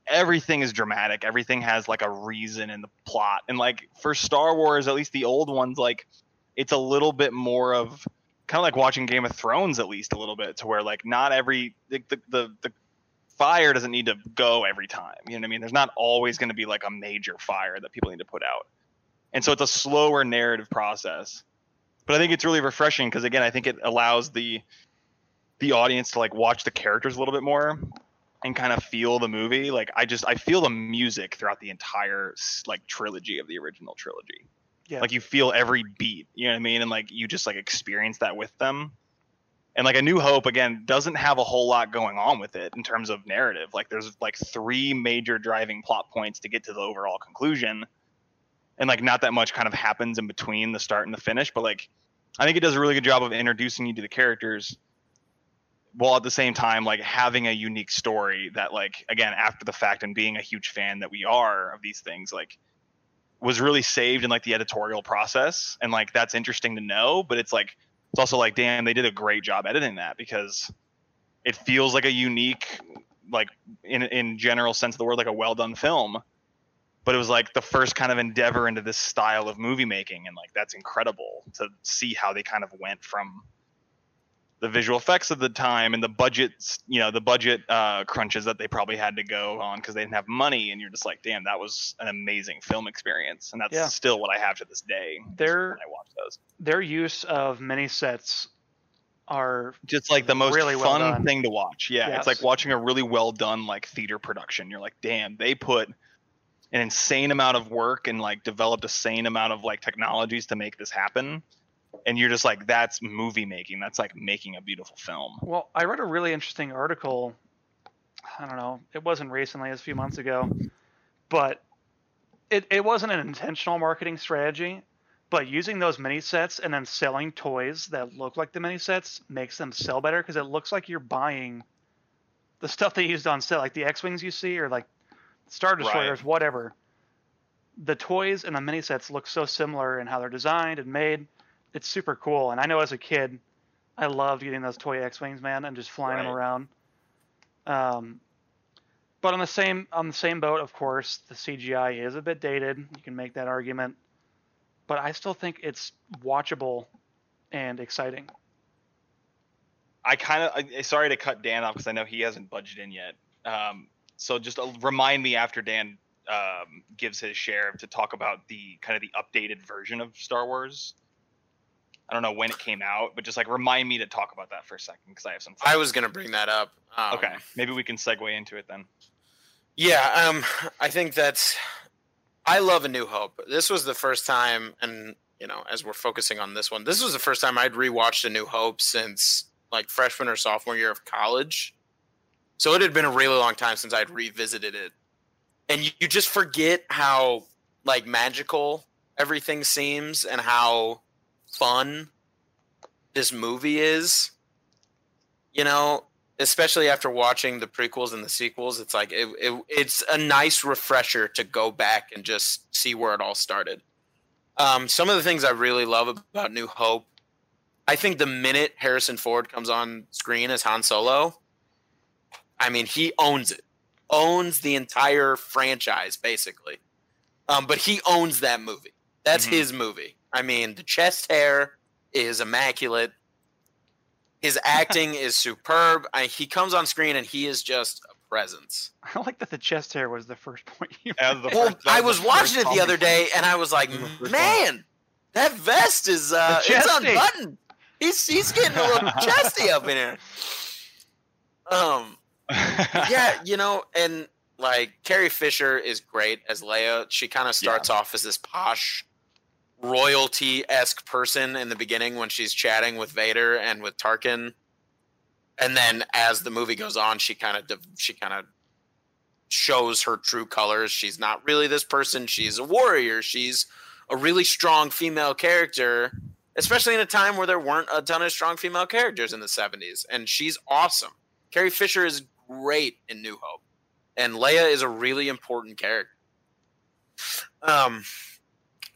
everything is dramatic, everything has like a reason in the plot, and like for Star Wars, at least the old ones, like it's a little bit more of kind of like watching Game of Thrones, at least a little bit, to where like not every the the the, the fire doesn't need to go every time. You know what I mean? There's not always going to be like a major fire that people need to put out. And so it's a slower narrative process. But I think it's really refreshing because again, I think it allows the the audience to like watch the characters a little bit more and kind of feel the movie. Like I just I feel the music throughout the entire like trilogy of the original trilogy. Yeah. Like you feel every beat, you know what I mean? And like you just like experience that with them and like a new hope again doesn't have a whole lot going on with it in terms of narrative. Like there's like three major driving plot points to get to the overall conclusion. And like not that much kind of happens in between the start and the finish but like i think it does a really good job of introducing you to the characters while at the same time like having a unique story that like again after the fact and being a huge fan that we are of these things like was really saved in like the editorial process. And like that's interesting to know but it's like it's also like damn they did a great job editing that because it feels like a unique like in in general sense of the word like a well done film. But it was like the first kind of endeavor into this style of movie making and like that's incredible to see how they kind of went from the visual effects of the time and the budgets you know the budget uh, crunches that they probably had to go on because they didn't have money and you're just like damn that was an amazing film experience and that's Yeah. still what i have to this day Their when i watch those their use of mini sets are just like the most Really fun done. thing to watch. Yeah, it's like watching a really well done like theater production. You're like, damn, they put an insane amount of work and like developed a sane amount of like technologies to make this happen. And you're just like, that's movie making. That's like making a beautiful film. Well, I read a really interesting article. I don't know. It wasn't recently, it was a few months ago, but it, it wasn't an intentional marketing strategy. But using those mini sets and then selling toys that look like the mini sets makes them sell better because it looks like you're buying the stuff they used on set, like the X-wings you see, or like Star Destroyers, whatever. The toys and the mini sets look so similar in how they're designed and made. It's super cool. And I know as a kid, I loved getting those toy X-wings, man, and just flying them around. Um, but on the same on the same boat, of course, the CGI is a bit dated. You can make that argument, but I still think it's watchable and exciting. I kind of sorry to cut Dan off because I know he hasn't budged in yet. Um, so just uh, remind me after Dan um, gives his share to talk about the kind of the updated version of Star Wars. I don't know when it came out, but just like remind me to talk about that for a second because I have some. I was gonna bring that up. Um, okay, maybe we can segue into it then. Yeah, um, I think that's. I love A New Hope. This was the first time, and you know, as we're focusing on this one, this was the first time I'd rewatched A New Hope since like freshman or sophomore year of college. So it had been a really long time since I'd revisited it, and you, you just forget how like magical everything seems and how fun this movie is. You know, especially after watching the prequels and the sequels, it's like it, it, it's a nice refresher to go back and just see where it all started. Um, some of the things I really love about New Hope, I think the minute Harrison Ford comes on screen as Han Solo, I mean he owns it, owns the entire franchise basically. Um, but he owns that movie. That's Mhm. his movie. I mean, the chest hair is immaculate. His acting <laughs> is superb. I, he comes on screen and he is just a presence. <laughs> I like that the chest hair was the first point you. As the Well, first- that I was the watching it the other day and I was like, That was man, that vest is uh, it's chesty." unbuttoned. He's he's getting a little <laughs> chesty up in here. Um, yeah, you know, and like Carrie Fisher is great as Leia. She kind of starts off as this posh royalty esque person in the beginning when she's chatting with Vader and with Tarkin. and then as the movie goes on, she kind of she kind of shows her true colors. She's not really this person. She's a warrior. She's a really strong female character, especially in a time where there weren't a ton of strong female characters in the 70s. And she's awesome. Carrie Fisher is great in New Hope. And Leia is a really important character. Um,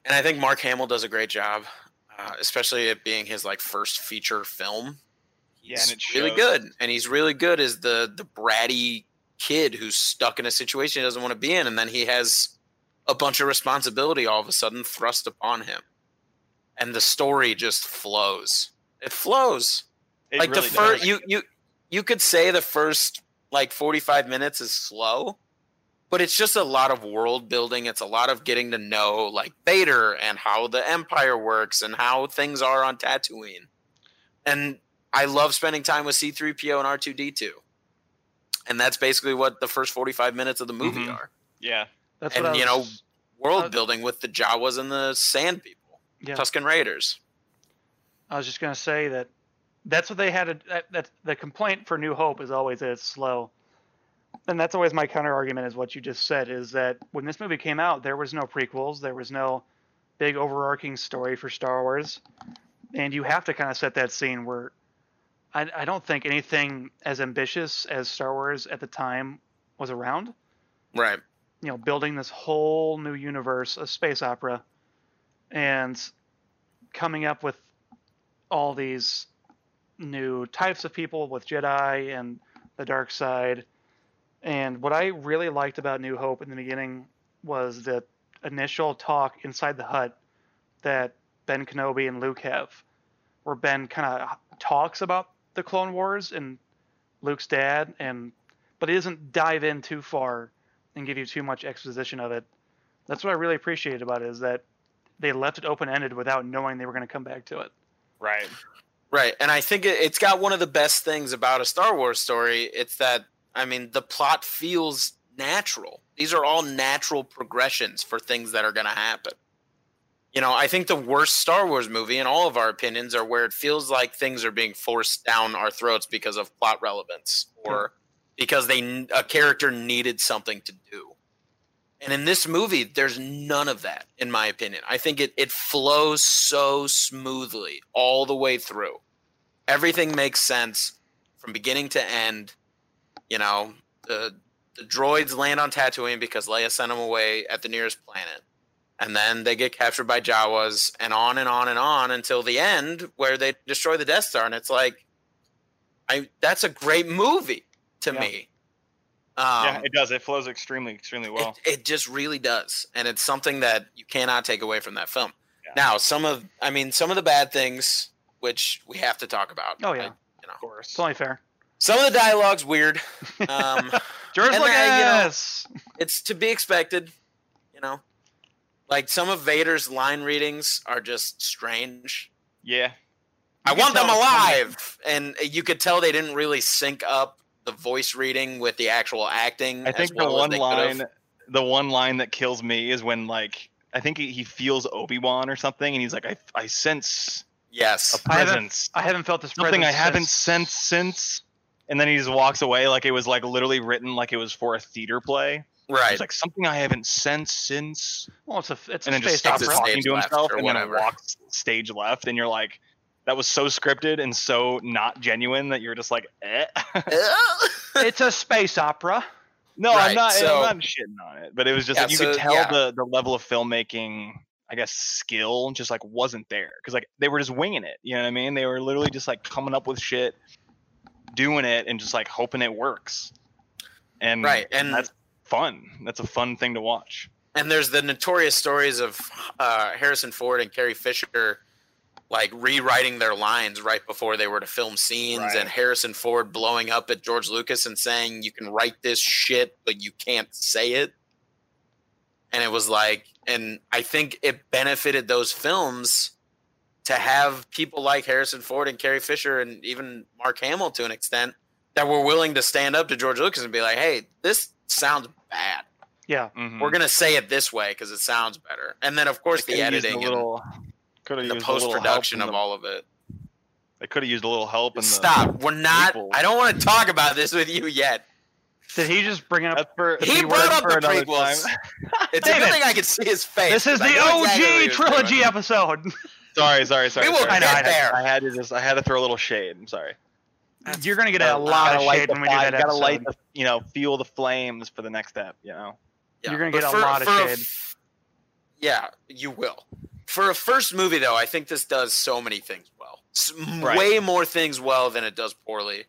and I think Mark Hamill does a great job, uh, especially it being his like first feature film. Yeah, He's and it really good, and he's really good as the the bratty kid who's stuck in a situation he doesn't want to be in, and then he has a bunch of responsibility all of a sudden thrust upon him, and the story just flows. It flows It like really the first you you you could say the first like 45 minutes is slow but it's just a lot of world building it's a lot of getting to know like Vader and how the empire works and how things are on Tatooine and I love spending time with C3PO and R2D2 and that's basically what the first 45 minutes of the movie Mhm. are yeah. That's and, what I you know, world Uh, building with the Jawas and the Sand People yeah. Tusken Raiders I was just gonna say that that's what they had. To, that, that the complaint for New Hope is always that it's slow, and that's always my counter argument. Is what you just said is that when this movie came out, there was no prequels, there was no big overarching story for Star Wars, and you have to kind of set that scene where I, I don't think anything as ambitious as Star Wars at the time was around. right you know, building this whole new universe, a space opera, and coming up with all these new types of people with Jedi and the dark side. And what I really liked about New Hope in the beginning was the initial talk inside the hut that Ben Kenobi and Luke have, where Ben kind of talks about the Clone Wars and Luke's dad, and but he doesn't dive in too far and give you too much exposition of it. That's what I really appreciated about it is that they left it open ended without knowing they were going to come back to it. Right. Right, and I think it, it's got one of the best things about a Star Wars story. It's that I mean, the plot feels natural. These are all natural progressions for things that are going to happen. You know, I think the worst Star Wars movie, in all of our opinions, are where it feels like things are being forced down our throats because of plot relevance or because they a character needed something to do. And in this movie, there's none of that, in my opinion. I think it, it flows so smoothly all the way through. Everything makes sense from beginning to end. You know, the, the droids land on Tatooine because Leia sent them away at the nearest planet. And then they get captured by Jawas, and on and on and on until the end, where they destroy the Death Star. And it's like, I that's a great movie to Yeah. me. Um, yeah, it does. It flows extremely, extremely well. it, it just really does, and it's something that you cannot take away from that film. Yeah. Now, some of, I mean, some of the bad things, which we have to talk about. Oh, yeah. I- of course. It's only fair. Some of the dialogue's weird. <laughs> Um, George And then, you know- it's to be expected, you know. Like some of Vader's line readings are just strange. Yeah. I You can want them tell it's coming. alive, and you could tell they didn't really sync up the voice reading with the actual acting. I think the well as one they could've. line, the one line that kills me is when like I think he, he feels Obi Wan or something, and he's like, I I sense Yes. a I haven't- presence, I haven't felt this something I haven't since- sensed since. And then he just walks away like it was like literally written like it was for a theater play. Right. It's like something I haven't sensed since, Well, it's a it's and a then just stops talking stage to himself, or and then whatever. walks stage left, and you're like, that was so scripted and so not genuine that you're just like, eh. <laughs> it's a space opera. No, Right, I'm not. so- I'm not shitting on it, but it was just Yeah, like you so, could tell yeah. the the level of filmmaking, I guess, skill just like wasn't there because like they were just winging it. You know what I mean? They were literally just like coming up with shit, doing it, and just like hoping it works. And Right, and- that's fun. That's a fun thing to watch. and there's the notorious stories of uh, Harrison Ford and Carrie Fisher like rewriting their lines right before they were to film scenes Right. and Harrison Ford blowing up at George Lucas and saying you can write this shit but you can't say it and it was like and I think it benefited those films to have people like Harrison Ford and Carrie Fisher and even Mark Hamill to an extent that were willing to stand up to George Lucas and be like hey this sounds bad Yeah, Mhm. we're gonna say it this way because it sounds better. And then of course the editing little, could and the post production of all of it. They could have used a little help in the. Stop. We're not. prequels. I don't want to talk about this with you yet. Did he just bring up? That's for, He that's brought up for the prequels. time. It's a David, good thing I can see his face. This is the OG exactly what he was doing. trilogy episode. Sorry, sorry, sorry. We will sorry. I get I know. there. I had to just. I had to throw a little shade. I'm sorry. You're gonna get Uh, a lot gotta of light shade the when we do fire, that Gotta light the, you know, fuel the flames for the next step. You know. Yeah, You're gonna but get a lot of shade. f- yeah, you will. For a first movie, though, I think this does so many things well. S- m- Right. Way more things well than it does poorly.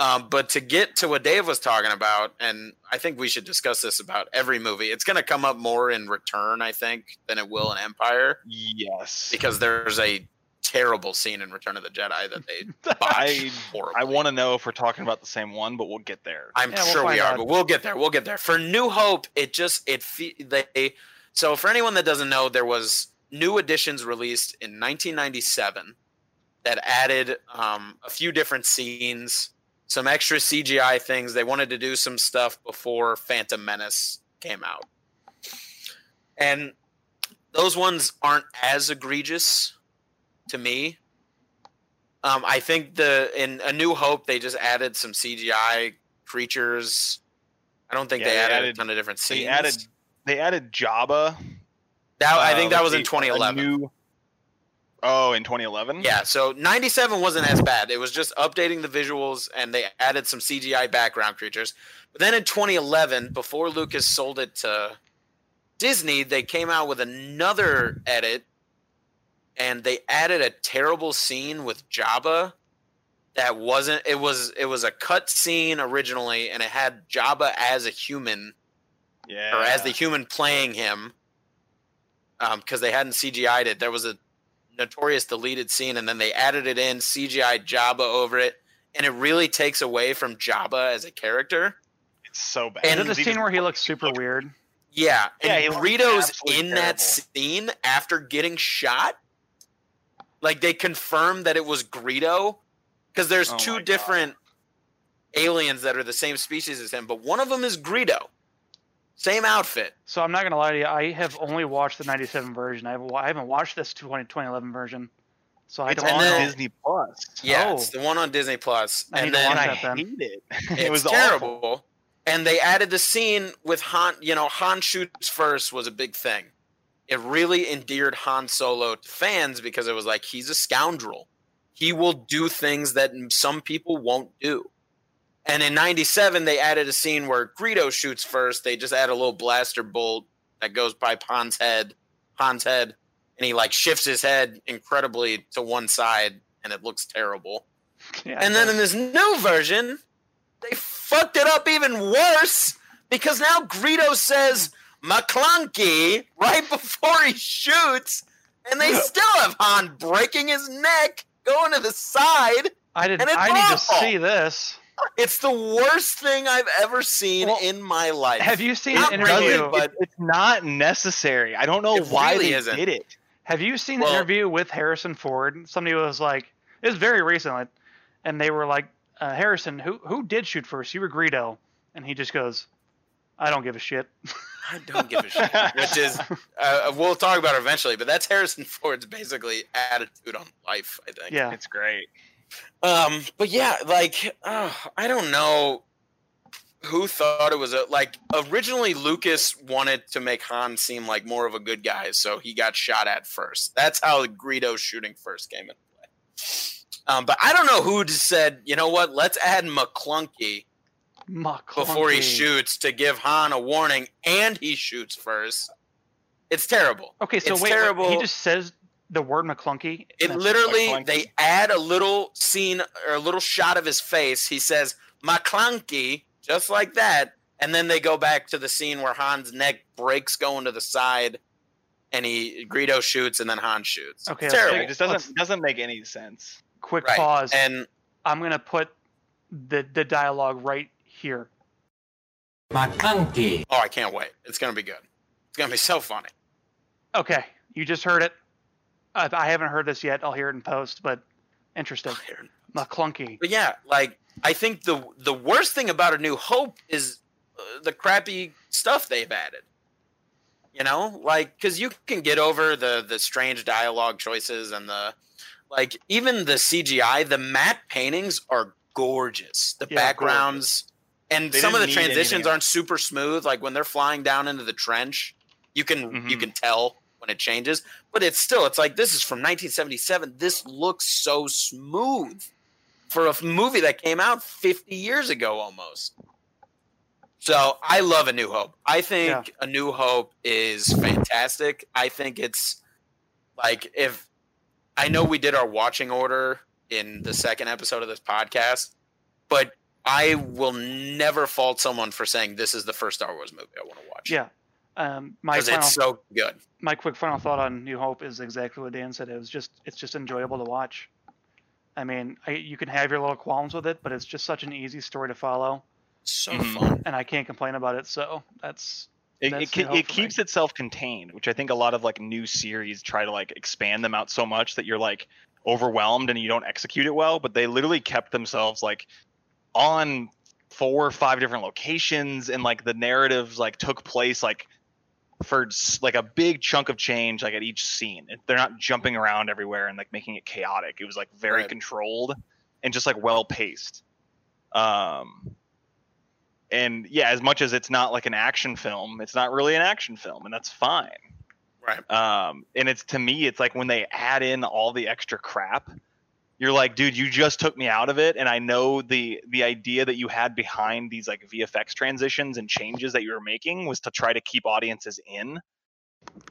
Um, but to get to what Dave was talking about, and I think we should discuss this about every movie. It's going to come up more in Return, I think, than it will in Empire, Yes. because there's a terrible scene in Return of the Jedi that they <laughs> botched I horribly. I want to know if we're talking about the same one, but we'll get there. I'm Yeah, we'll sure we are, out. but we'll get there. We'll get there. For New Hope, it just it they so for anyone that doesn't know, there was new editions released in 1997 that added um, a few different scenes, some extra CGI things. They wanted to do some stuff before Phantom Menace came out, and those ones aren't as egregious to me. Um, I think the in A New Hope they just added some CGI creatures. I don't think Yeah, they, they added, added- a ton of different scenes. They added they added Jabba. that. I think that was in let's see, a 2011. new- oh, in 2011. Yeah, so 97 wasn't as bad. It was just updating the visuals and they added some CGI background creatures. But then in 2011, before Lucas sold it to Disney, they came out with another edit and they added a terrible scene with Jabba that wasn't it was it was a cut scene originally and it had Jabba as a human Yeah. or as the human playing him um, because they hadn't CGI'd it. There was a notorious deleted scene, and then they added it in CGI Jabba over it, and it really takes away from Jabba as a character. It's so bad. And Is it the Even- scene where he looks super weird? Yeah, Yeah, and he looks Greedo's absolutely in that scene after getting shot. Like they confirmed that it was Greedo because there's Oh my two God. different aliens that are the same species as him, but one of them is Greedo. Same outfit. So I'm not gonna lie to you. I have only watched the '97 version. I haven't, I haven't watched this 2011 version. So I It's don't on know. then- Disney Plus. Yeah, Oh. it's the one on Disney Plus. I And to then watch I that then. hate it. It's <laughs> it was terrible. awful. And they added the scene with Han. You know, Han shoots first was a big thing. It really endeared Han Solo to fans because it was like he's a scoundrel. He will do things that some people won't do. And in '97, they added a scene where Greedo shoots first. They just add a little blaster bolt that goes by Han's head, Han's head, and he like shifts his head incredibly to one side, and it looks terrible. Yeah, And then in this new version, they fucked it up even worse because now Greedo says Maclunkey right before he shoots, and they still have Han breaking his neck, going to the side. I did. and it's I need to see this. It's the worst thing I've ever seen Well, in my life. Have you seen Not the really, interview? but- It's not necessary. I don't know why really they isn't. did it. Have you seen the interview with Harrison Ford? Somebody was like, it was very recent, and they were like, uh, Harrison, who who did shoot first? You were Greedo, and he just goes, I don't give a shit. I don't give a shit. Which is, uh, we'll talk about it eventually, but that's Harrison Ford's basically attitude on life, I think. Yeah, It's great. Um, but yeah, like uh, I don't know who thought it was a like originally Lucas wanted to make Han seem like more of a good guy, so he got shot at first. That's how Greedo shooting first came into play. Um, but I don't know who said, you know what, let's add Maclunkey before he shoots to give Han a warning, and he shoots first. It's terrible. Okay, so It's wait, wait, terrible. he just says the word Maclunkey. It literally Maclunkey. they add a little scene or a little shot of his face. He says Maclunkey, just like that, and then they go back to the scene where Han's neck breaks going to the side, and he Greedo shoots, and then Han shoots. Okay, It's let's terrible. It just doesn't doesn't make any sense. quick Right. pause. And I'm gonna put the the dialogue right here. Maclunkey. oh, I can't wait. It's gonna be good. It's gonna be so funny. Okay, you just heard it. I, I haven't heard this yet. I'll hear it in post, but interesting. Maclunkey. But yeah, like I think the the worst thing about A New Hope is uh, the crappy stuff they've added. You know, like because you can get over the the strange dialogue choices and the like even the CGI, the matte paintings are gorgeous. The Yeah, backgrounds and They some of the transitions aren't super smooth. Like when they're flying down into the trench, you can you Mhm. can tell when it changes. But it's still it's like this is from 1977. This looks so smooth for a movie that came out 50 years ago almost. So I love A New Hope. I think Yeah. A New Hope is fantastic. I think it's like if I know we did our watching order in the second episode of this podcast, but I will never fault someone for saying this is the first Star Wars movie I want to watch. Yeah. Um, my final, it's so good. my quick final thought on New Hope is exactly what Dan said. It was just it's just enjoyable to watch. I mean, I, you can have your little qualms with it, but it's just such an easy story to follow, So Mhm. fun. and I can't complain about it. So that's It, That's it, the it keeps me. itself contained, which I think a lot of like new series try to like expand them out so much that you're like overwhelmed and you don't execute it well. But they literally kept themselves like on four or five different locations, and like the narratives like took place like for like a big chunk of change like at each scene. They're not jumping around everywhere and like making it chaotic. It was like very Right. controlled and just like well paced. Um, and yeah, as much as it's not like an action film, it's not really an action film, and that's fine. Right. Um, and it's to me, it's like when they add in all the extra crap, you're like, dude, you just took me out of it, and I know the the idea that you had behind these like VFX transitions and changes that you were making was to try to keep audiences in,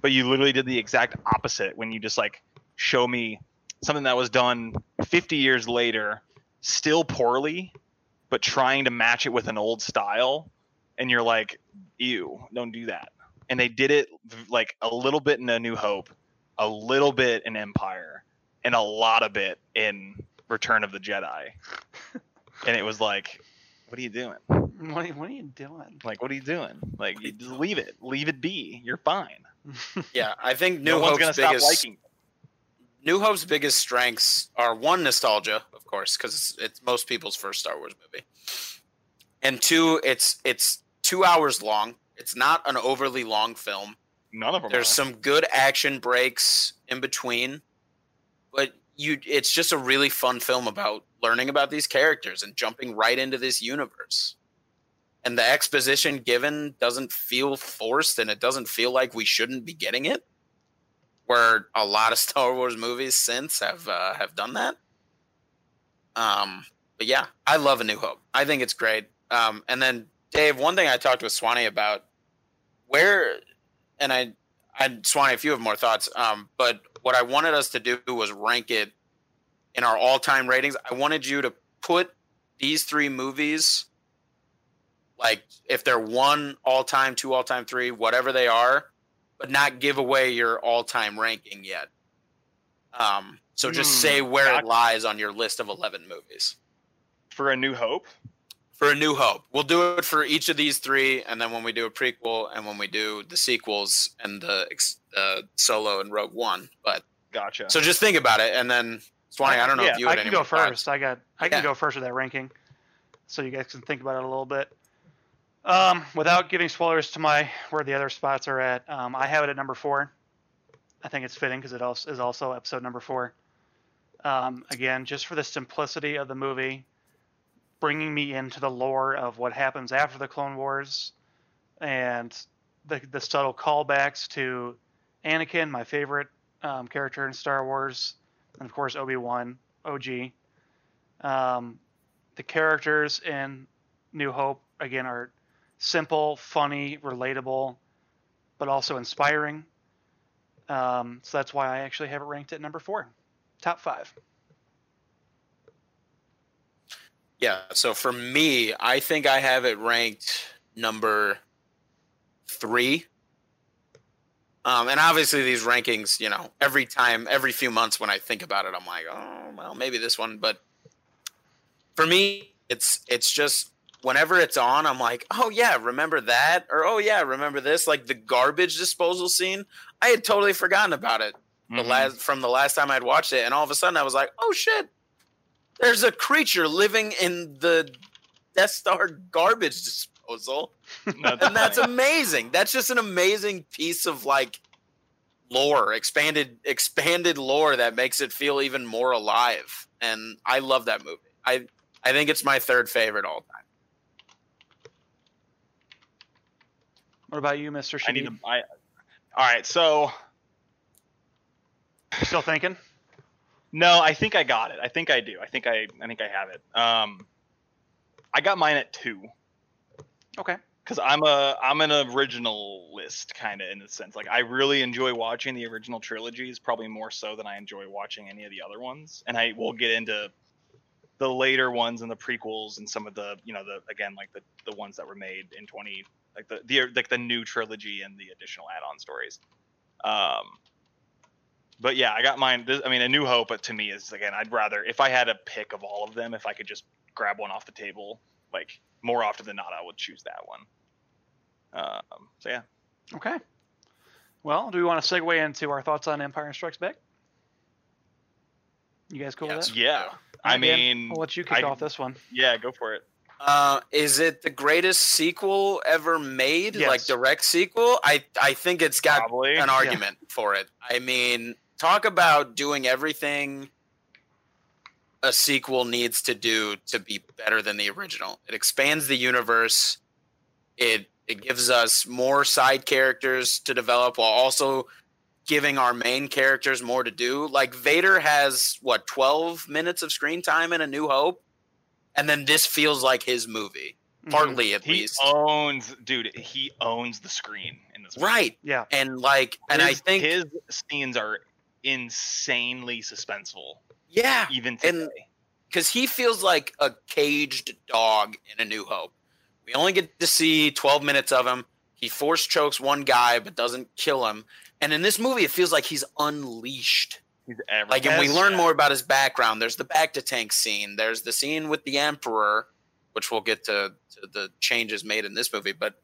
but you literally did the exact opposite when you just like show me something that was done 50 years later, still poorly, but trying to match it with an old style, and you're like, ew, don't do that. And they did it like a little bit in A New Hope, a little bit in Empire, and a lot of it in Return of the Jedi. and it was like, what are you doing? what are, you- what are you doing? Like, what are you doing? Like, you just leave it, leave it be. You're fine. <laughs> Yeah, I think New no one's Hope's gonna stop biggest liking. New Hope's biggest strengths are one nostalgia, of course, because it's, it's most people's first Star Wars movie, and two, it's it's two hours long. It's not an overly long film. None of them. There's are. some good action breaks in between, but you it's just a really fun film about learning about these characters and jumping right into this universe. And the exposition given doesn't feel forced and it doesn't feel like we shouldn't be getting it. Where a lot of <laughs> Star Wars movies since have uh, have done that. Um, but yeah, I love A New Hope. I think it's great. Um, and then Dave, one thing I talked with Swanee about, where, and I, I Swanee, if you have more thoughts, um, but what I wanted us to do was rank it in our all-time ratings. I wanted you to put these three movies, like if they're one all-time, two all-time, three, whatever they are, but not give away your all-time ranking yet. Um, so just Hmm, say where it lies on your list of 11 movies for A New Hope. For a new hope we'll do it for each of these three and then when we do a prequel and when we do the sequels and the uh, solo and rogue one but Gotcha. so just think about it and then swanee i, don't know yeah, if you I can go more thoughts. first. I got I can Yeah. go first with that ranking, so you guys can think about it a little bit. Um, without giving spoilers to my where the other spots are at, um, I have it at number four. I think it's fitting because it also is also episode number four. Um, again, just for the simplicity of the movie, bringing me into the lore of what happens after the Clone Wars, and the the subtle callbacks to Anakin, my favorite um, character in Star Wars, and of course Obi Wan, OG. Um, the characters in New Hope again are simple, funny, relatable, but also inspiring. Um, so that's why I actually have it ranked at number four, top five. Yeah so for me i think i have it ranked number three. Um, and obviously these rankings you know every time every few months when i think about it i'm like oh well maybe this one but for me it's it's just whenever it's on i'm like oh yeah remember that or oh yeah remember this like the garbage disposal scene. I had totally forgotten about it the Mhm. last from the last time i'd watched it and all of a sudden i was like oh shit there's a creature living in the death star garbage disposal <laughs> That's and that's funny. amazing that's just an amazing piece of like lore, expanded expanded lore that makes it feel even more alive. And I love that movie. I I think it's my third favorite all time. What about you, Mister? I need to. I, all right, so Still thinking? No, I think I got it. I think I do. I think I. I think I have it. Um, I got mine at two Okay. because I'm a I'm an original list kind of in a sense. Like I really enjoy watching the original trilogies, probably more so than I enjoy watching any of the other ones. And I will get into the later ones and the prequels and some of the you know the again like the the ones that were made in 20 like the the like the new trilogy and the additional add-on stories. Um, but yeah, I got mine. This, I mean, A New Hope, but to me is again, I'd rather if I had a pick of all of them, if I could just grab one off the table, like more often than not, I would choose that one. Um, so yeah, Okay. Well, do we want to segue into our thoughts on Empire Strikes Back? You guys cool Yes. with that? yeah. I Alright, Dan, mean, I'll let you kick I- off this one. yeah, go for it. Uh, is it the greatest sequel ever made? Like direct sequel? I I think it's got Probably. an argument for it. I mean, talk about doing everything a sequel needs to do to be better than the original. It expands the universe. It it gives us more side characters to develop while also giving our main characters more to do. Like Vader has what 12 minutes of screen time in A New Hope, and then this feels like his movie, Mhm. partly at He least. owns, dude. He owns the screen in this. movie. Right. Yeah. And like and I think his scenes are insanely suspenseful, yeah, even today. because he feels like a caged dog in A New Hope. We only get to see 12 minutes of him. He force chokes one guy but doesn't kill him. And in this movie, it feels like he's unleashed. He's everywhere. Like, and we learn more about his background. There's the bacta tank scene. There's the scene with the Emperor, which we'll get to, to the changes made in this movie. But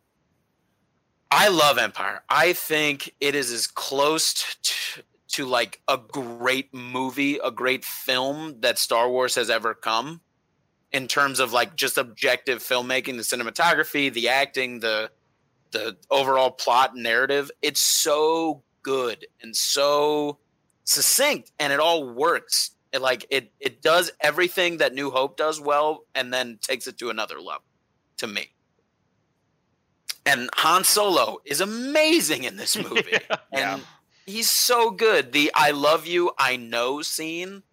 I love Empire. I think it is as close to, to like a great movie, a great film that Star Wars has ever come in terms of like just objective filmmaking, the cinematography, the acting, the the overall plot and narrative. It's so good and so succinct and it all works. It like it it does everything that New Hope does well and then takes it to another level to me. And Han Solo is amazing in this <laughs> movie. Yeah. Yeah. And he's so good. The I love you, I know scene.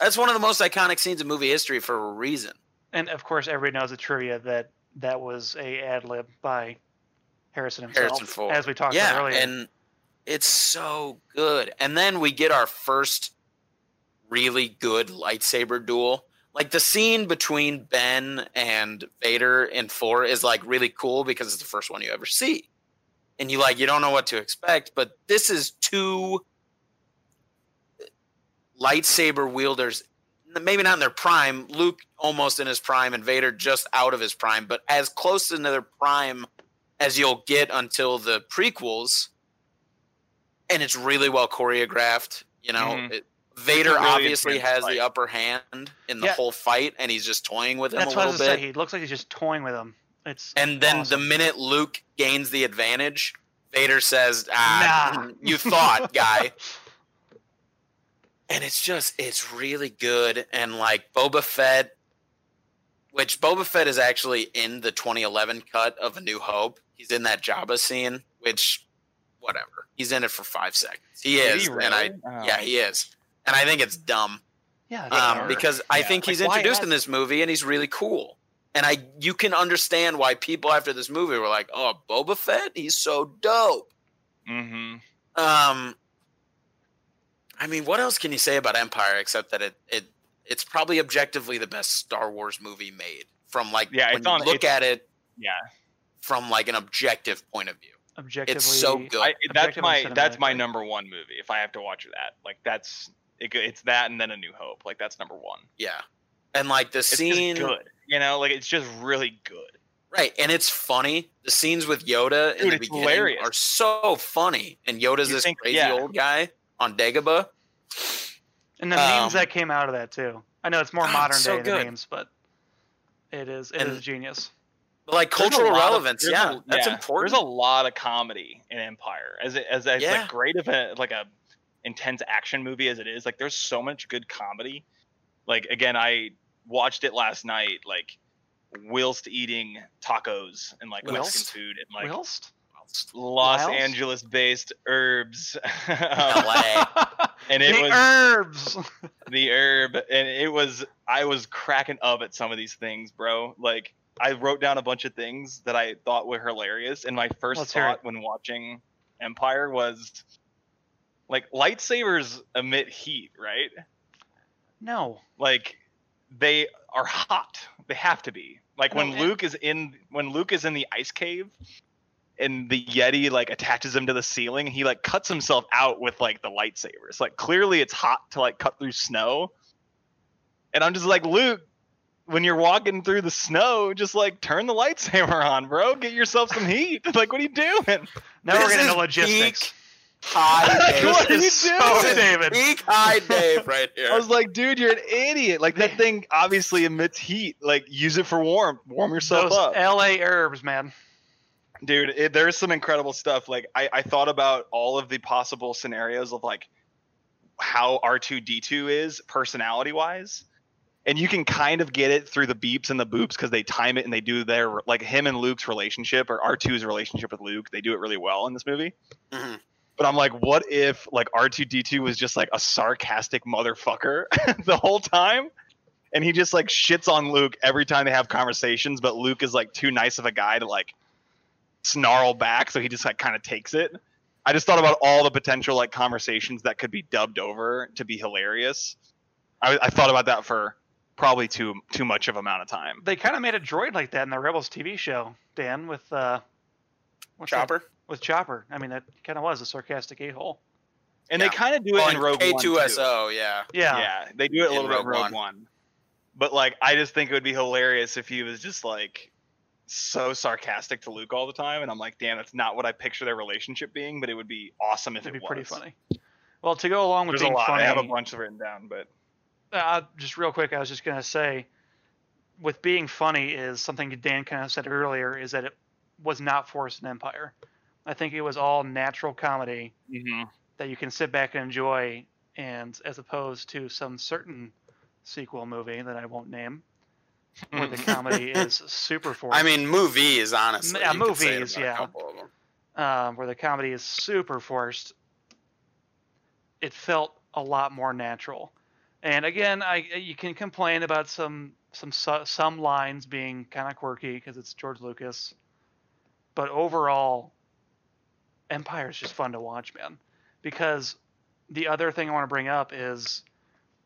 That's one of the most iconic scenes in movie history for a reason. And of course, everybody knows the trivia that that was a ad lib by Harrison himself, Harrison Ford. as we talked yeah, about earlier. and it's so good. And then we get our first really good lightsaber duel. Like the scene between Ben and Vader in four is like really cool because it's the first one you ever see. And you like you don't know what to expect, but this is two lightsaber wielders maybe not in their prime, Luke almost in his prime and Vader just out of his prime, but as close to their prime as you'll get until the prequels. And it's really well choreographed. You know, Mhm. it, Vader really obviously has fight. the upper hand in the Yeah. whole fight, and he's just toying with him That's a what I little was gonna bit. say. He looks like he's just toying with him. It's and then awesome. the minute Luke gains the advantage, Vader says, "Ah, Nah. <laughs> you thought, guy." <laughs> and it's just it's really good and like Boba Fett which Boba Fett is actually in the 2011 cut of A New Hope. He's in that Jabba scene, which whatever. He's in it for 5 seconds. He Did is he and I really? Oh. yeah, he is. And I think it's dumb yeah, um, because I Yeah. think he's Like, introduced in this movie and he's really cool. And I you can understand why people after this movie were like, "Oh, Boba Fett, he's so dope." Mm-hmm. Um, I mean, what else can you say about Empire except that it it it's probably objectively the best Star Wars movie made from like Yeah, when it's you on- look it's- at it Yeah. from like an objective point of view. objectively, It's so good. I, that's my that's my number one movie. If I have to watch that, like that's it, it's that and then A New Hope. Like that's number one. Yeah, and like the It's scene, just good. You know, like it's just really good. right? And it's funny. The scenes with Yoda in Dude, the it's beginning hilarious. are so funny. And Yoda's You this think- crazy yeah. old guy on Dagobah. and the memes um, that came out of that too. I know it's more God, modern so day good. the memes, but it is it And- is genius. like cultural lot of- relevance. yeah, a- that's yeah, important. There's a lot of comedy in Empire. As it, as, as Yeah. like great of a like a intense action movie as it is, like there's so much good comedy. Like again, I watched it last night, like whilst eating tacos and like Mexican food and like Whilst? Los Whilst? Angeles based herbs. <laughs> Um, and it the was herbs. the herb and it was i was cracking up at some of these things bro like i wrote down a bunch of things that i thought were hilarious and my 1st Let's thought when watching empire was like lightsabers emit heat right No. like they are hot. They have to be. Like when No, and- luke is in when luke is in the ice cave and the yeti like attaches him to the ceiling he like cuts himself out with like the lightsabers. Like clearly it's hot to like cut through snow. And i'm just like luke when you're walking through the snow just like turn the lightsaber on bro. Get yourself some heat. <laughs> Like what are you doing? Now we're getting is into logistics. peak High <laughs> Dave. What are you This doing? so David. Peak high Dave right here. <laughs> i was like dude you're an idiot like that <laughs> thing obviously emits heat like use it for warmth warm yourself Those up LA herbs, man. dude it, there's some incredible stuff like I, I thought about all of the possible scenarios of like how r2d2 is personality wise and you can kind of get it through the beeps and the boops because they time it and they do their like him and luke's relationship or r2's relationship with luke they do it really well in this movie Mhm. But i'm like what if like r2d2 was just like a sarcastic motherfucker <laughs> the whole time? And he just like shits on luke every time they have conversations but luke is like too nice of a guy to like snarl back so he just like kind of takes it. I just thought about all the potential like conversations that could be dubbed over to be hilarious. I, I thought about that for probably too too much of amount of time. They kind of made a droid like that in the Rebels TV show, Dan, with uh, what's that- Chopper. With Chopper. I mean, that kind of was a sarcastic a hole. and Yeah. they kind of do it Oh, in and rogue one too. K2SO, yeah. Yeah. yeah they do it a In little bit in Rogue rogue One. one. but like i just think it would be hilarious if he was just like so sarcastic to luke all the time and i'm like damn that's not what i picture their relationship being but it would be awesome if It'd it be was pretty funny. Well, to go along with there's a being lot funny, i have a bunch written down but uh, just real quick, I was just gonna say, with being funny is something Dan kind of said earlier is that it was not forced in Empire. I think it was all natural comedy mm-hmm. that you can sit back and enjoy, and as opposed to some certain sequel movie that I won't name, where the comedy <laughs> is super forced. I mean, movies, honestly. Yeah, you could say movies, yeah. couple of them. um, where the comedy is super forced, it felt a lot more natural. And again, I you can complain about some some some lines being kind of quirky because it's George Lucas, but overall, Empire is just fun to watch, man. Because the other thing I want to bring up is,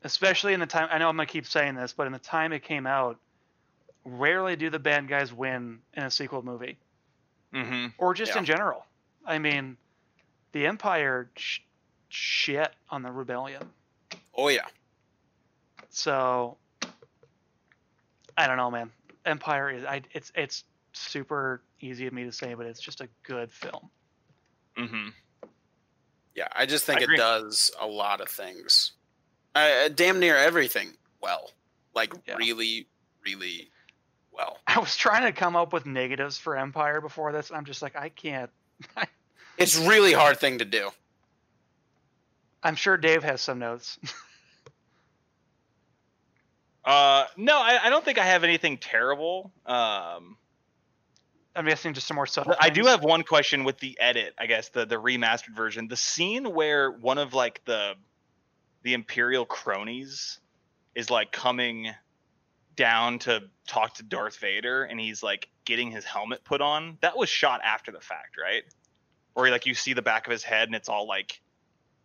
especially in the time I know I'm gonna keep saying this, but in the time it came out, rarely do the bad guys win in a sequel movie Mm-hmm. or just Yeah. in general. I mean, the Empire sh- shit on the rebellion. Oh, yeah. So I don't know, man. Empire is I it's it's super easy of me to say, but it's just a good film. Mm-hmm. Yeah, I just think I it does a lot of things. Uh, damn near everything well. Like, Yeah. really, really well. I was trying to come up with negatives for Empire before this, and I'm just like, I can't. <laughs> It's really hard thing to do. I'm sure Dave has some notes. <laughs> Uh, no, I, I don't think I have anything terrible. Um, I'm guessing just some more subtle. I do have one question with the edit. I guess the the remastered version, the scene where one of like the the Imperial cronies is like coming down to talk to Darth Vader, and he's like getting his helmet put on. That was shot after the fact, right? Or like you see the back of his head, and it's all like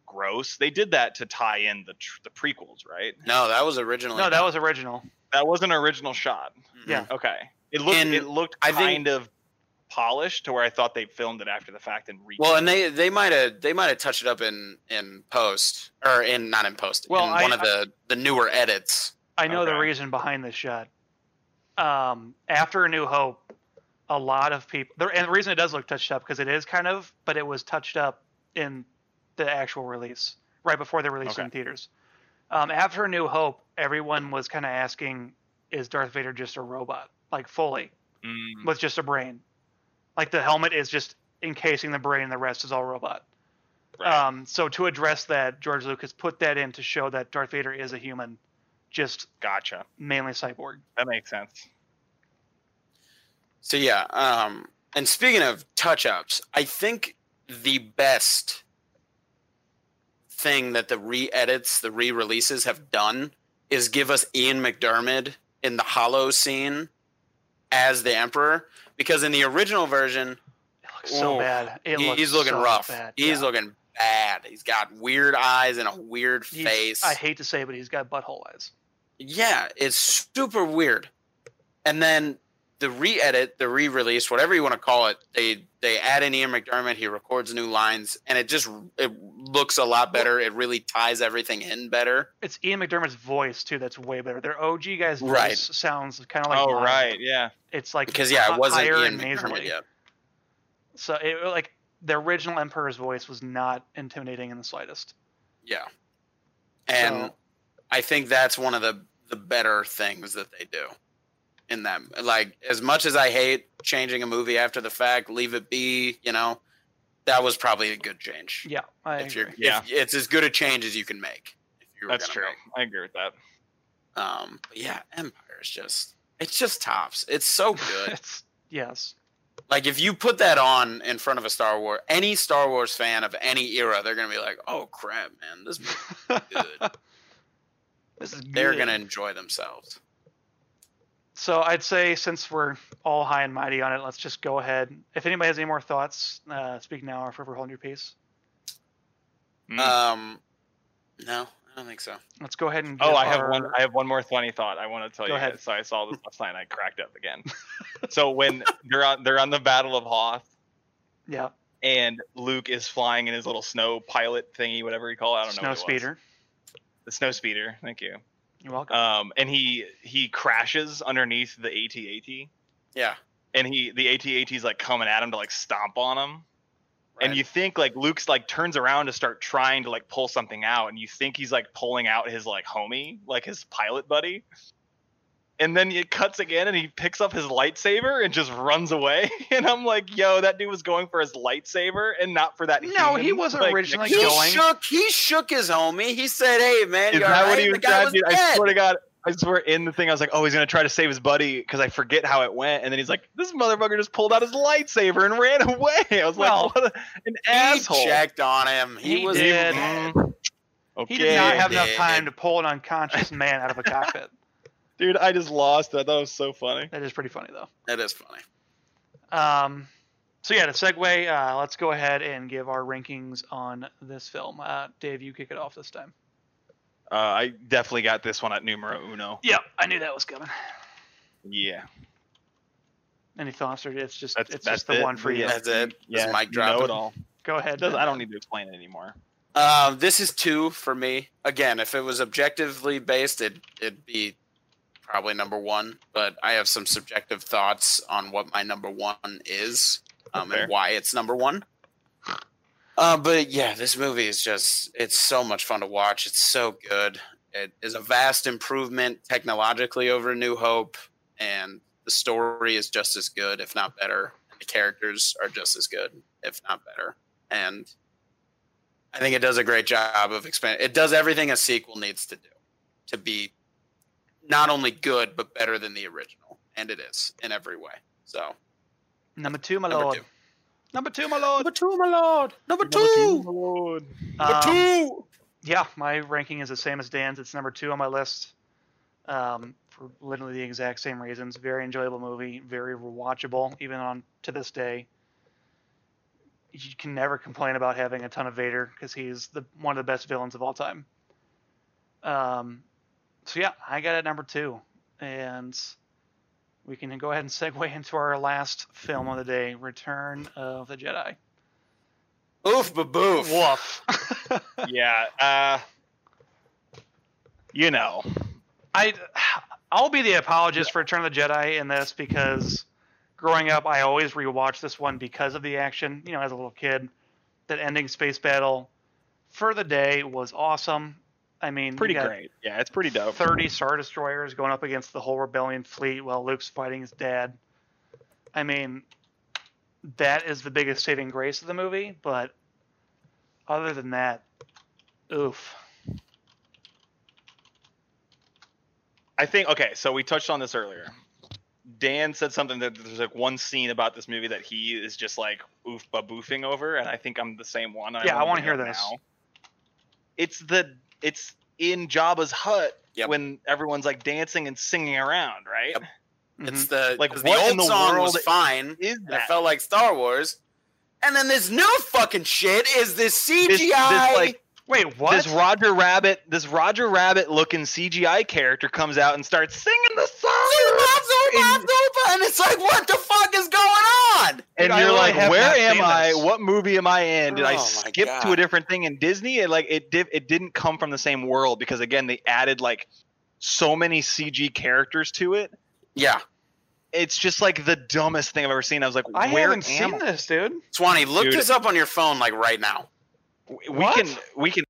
gross. They did that to tie in the tr- the prequels, right? No, that was originally. No, that was original. That was an original shot. Mhm. yeah. Okay. It looked And it looked I kind think- of polished to where I thought they filmed it after the fact and re- Well, and they they might have they might have touched it up in in post or in not in post. Well, in I- one of the the newer edits. I know the reason behind this shot. Um, after A New Hope, a lot of people, there, and the reason it does look touched up because it is kind of, but it was touched up in the actual release right before they released it in theaters. Um, after A New Hope, everyone was kind of asking, "Is Darth Vader just a robot, like fully?" Mm, with just a brain. Like the helmet is just encasing the brain, and the rest is all robot. right. Um, so to address that, George Lucas put that in to show that Darth Vader is a human, just gotcha. mainly cyborg. That makes sense. So yeah, um, and speaking of touch ups, I think the best thing that the re edits, the re releases have done is give us Ian McDiarmid in the holo scene as the Emperor. Because in the original version, It looks so Ooh, bad. It he- looks he's looking so rough. Bad. He's yeah. looking bad. He's got weird eyes and a weird He's- face. I hate to say, it, but he's got butthole eyes. Yeah, it's super weird. And then the re-edit, the re-release, whatever you want to call it, they they add in Ian McDiarmid. He records new lines, and it just it looks a lot better. It really ties everything in better. It's Ian McDiarmid's voice too. That's way better. Their OG guy's voice Right. sounds kind of like oh mine. right, yeah. It's like Because yeah, it wasn't higher Ian McDiarmid yet. So it like the original Emperor's voice was not intimidating in the slightest. Yeah, and So- I think that's one of the the better things that they do in them. Like as much as I hate changing a movie after the fact, leave it be. You know, that was probably a good change. Yeah, I if you're, agree. Yeah. if, it's as good a change as you can make. If you were That's true. make. I agree with that. Um, yeah, Empire is just it's just tops. It's so <laughs> good. it's yes. like if you put that on in front of a Star Wars, any Star Wars fan of any era, they're gonna be like, "Oh crap, man, this movie <laughs> good." this is good. they're gonna enjoy themselves. So I'd say since we're all high and mighty on it, let's just go ahead. If anybody has any more thoughts, uh, speak now or forever hold your peace. Mm. Um, no, I don't think so. Let's go ahead and. oh, I have our- one. I have one more funny thought. I want to tell Go you. ahead. Guys. So I saw this last night. I cracked up again. <laughs> so when they're on, they're on the Battle of Hoth, Yeah, and Luke is flying in his little snow pilot thingy, whatever you call it. I don't know. snow what it was. speeder. The snow speeder. Thank you. You're welcome. Um, and he he crashes underneath the AT-AT, Yeah, and he the AT-AT's like coming at him to like stomp on him. And you think like Luke's like turns around to start trying to like pull something out, and you think he's like pulling out his like homie, like his pilot buddy. And then it cuts again, and he picks up his lightsaber and just runs away. <laughs> And I'm like, "Yo, that dude was going for his lightsaber and not for that." No, he wasn't Like, originally he going- shook. He shook his homie. He said, "Hey, man, Is that all what he was guy trying was to do? I swear to God, I swear in the thing, I was like, "Oh, he's gonna try to save his buddy," because I forget how it went. And then he's like, "This motherfucker just pulled out his lightsaber and ran <laughs> away." I was Well, like, "What a, an He asshole!" checked on him. He, He was did. Okay, he did not have enough did. time to pull an unconscious man out of a cockpit. <laughs> dude. I just lost. it. I thought it was so funny. That is pretty funny though. That is funny. Um, so yeah, to segue, uh, let's go ahead and give our rankings on this film. Uh, Dave, you kick it off this time. Uh, I definitely got this one at numero uno. Yeah, I knew that was coming. Yeah, Any thoughts, or it's just that's it's that's just the it. one for you. Yeah. That's it. Yeah, That's mic you know it all. Go ahead. doesn't, I don't need to explain it anymore. Um, this is two for me. Again, if it was objectively based, it, it'd be probably number one. But I have some subjective thoughts on what my number one is um, Fair. and why it's number one. Uh, but yeah, this movie is just—it's so much fun to watch. It's so good. It is a vast improvement technologically over New Hope, and the story is just as good, if not better. And the characters are just as good, if not better. And I think it does a great job of expanding. It does everything a sequel needs to do to be not only good but better than the original, and it is in every way. So Number two, my number lord. two, Number two, my lord. number two, my lord, number Number two, Lord. number Um, two. Yeah, my ranking is the same as Dan's. It's number two on my list. Um, for literally the exact same reasons. Very enjoyable movie, very rewatchable, even on to this day. You can never complain about having a ton of Vader because he's the one of the best villains of all time. Um, so yeah, I got it at number two, and we can go ahead and segue <laughs> into our last film of the day, Return of the Jedi. Oof, ba boof. Woof. <laughs> <laughs> yeah. Uh, you know. I I'll be the apologist for Return of the Jedi in this because growing up I always rewatched this one because of the action. You know, as a little kid, that ending space battle for the day was awesome. I mean, Pretty great. Yeah, it's pretty dope. Thirty star destroyers going up against the whole rebellion fleet while Luke's fighting his dad. I mean, that is the biggest saving grace of the movie. But other than that, oof. I think okay, so we touched on this earlier. Dan said something that there's like one scene about this movie that he is just like oof baboofing over, and I think I'm the same one. Yeah, I wanna wanna hear this. It's the it's in Jabba's hut Yep. when everyone's like dancing and singing around, right? Yep. Mhm. It's the like what the in old the song world was fine. Is and it that felt like Star Wars. And then this new fucking shit is this CGI. This- this, like, Wait, what? this Roger Rabbit, this Roger Rabbit looking CGI character comes out and starts singing the song, and, and it's like, what the fuck is going on? and I you're like, "Where am I? this. What movie am I in? Did Oh I skip to a different thing in Disney?" And like, it did. It didn't come from the same world because again, they added like so many CG characters to it. Yeah, It's just like the dumbest thing I've ever seen. I was like, I "Where haven't am seen I?" this, dude. Swanee, look Dude. this up on your phone like right now. We What? can. We can.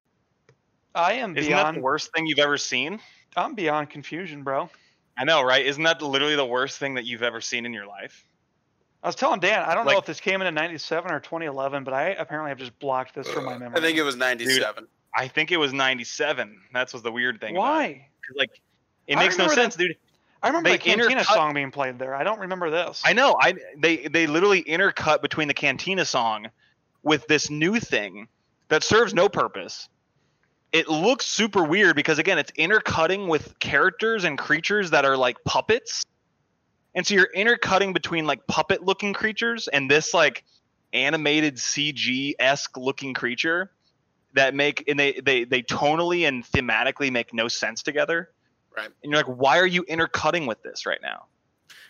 I am Isn't that beyond. the worst thing you've ever seen? I'm beyond confusion, bro. I know, right? Isn't that literally the worst thing that you've ever seen in your life? I was telling Dan, I don't know if this came in in '97 or 2011, but I apparently have just blocked this from my memory. I think it was 97. I think it was '97. That's was the weird thing. about it. Why? Like, it makes no remember sense, dude. I remember They the Cantina intercut- song being played there. I don't remember this. I know. I they they literally intercut between the Cantina song with this new thing that serves no purpose. It looks super weird because again, it's intercutting with characters and creatures that are like puppets. And so you're intercutting between like puppet looking creatures and this like animated CG esque looking creature that make and they, they they tonally and thematically make no sense together. Right. And you're like, why are you intercutting with this right now?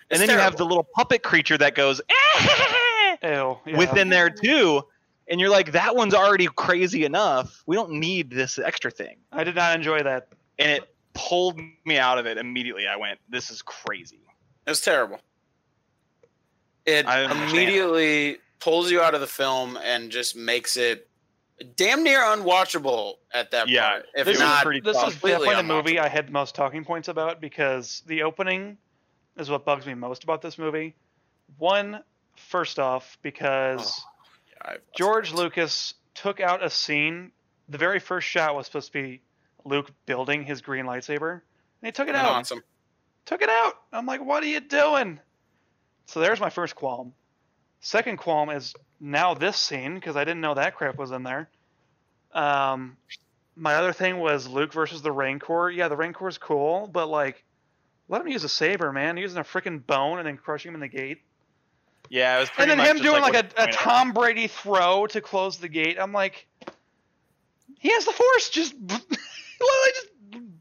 It's and then you have the little puppet creature that goes eh, <laughs> Ew. Yeah. within there too, and you're like, that one's already crazy enough. We don't need this extra thing, I did not enjoy that. and it pulled me out of it immediately. I went, this is crazy. it's terrible. It I understand. immediately pulls you out of the film and just makes it damn near unwatchable at that Yeah, point. If This is not, pretty This tough. is completely definitely the movie. I had the most talking points about because the opening is what bugs me most about this movie. One, first off, because Yeah, I've- George Lucas took out a scene. The very first shot was supposed to be Luke building his green lightsaber, and he took it out. awesome. Took it out. I'm like, what are you doing? So there's my first qualm. Second qualm is now this scene because I didn't know that crap was in there. Um, my other thing was Luke versus the Rancor. Yeah, the Rancor's cool, but like, let him use a saber, man. Using a freaking bone and then crushing him in the gate. Yeah, it was. Pretty much. And then much him doing like, what a, a pointed out. Tom Brady throw to close the gate. I'm like, he has the force. Just <laughs> literally just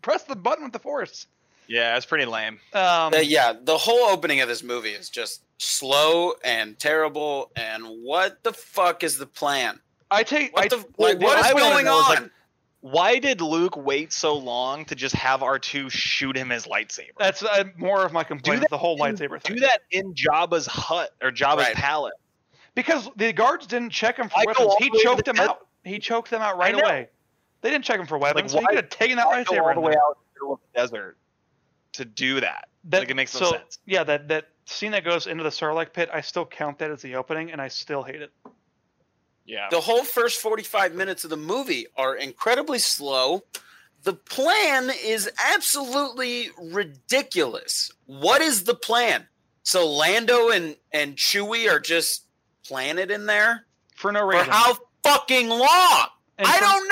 press the button with the force. Yeah, it's pretty lame. Um, Uh, yeah, the whole opening of this movie is just slow and terrible. And what the fuck is the plan? I take. What I, the well, like? What what is I going know is, on? like, Why did Luke wait so long to just have R2 shoot him his lightsaber? that's uh, more of my complaint. that is the whole in- lightsaber thing. Do that in Jabba's hut or Jabba's Right. palace. because the guards didn't check him for Why go weapons. He the way to choked the them out. He choked them out right away. They didn't check him for weapons. so he why- could have taken that Why go lightsaber. all the way out in the of the desert to do that. That, Like, it makes no so, sense. Yeah, that that scene that goes into the Sarlacc pit, I still count that as the opening, and I still hate it. Yeah. the whole first 45 minutes of the movie are incredibly slow. The plan is absolutely ridiculous. What is the plan? So Lando and and Chewie are just planted in there For no reason. for how fucking long? And I for, don't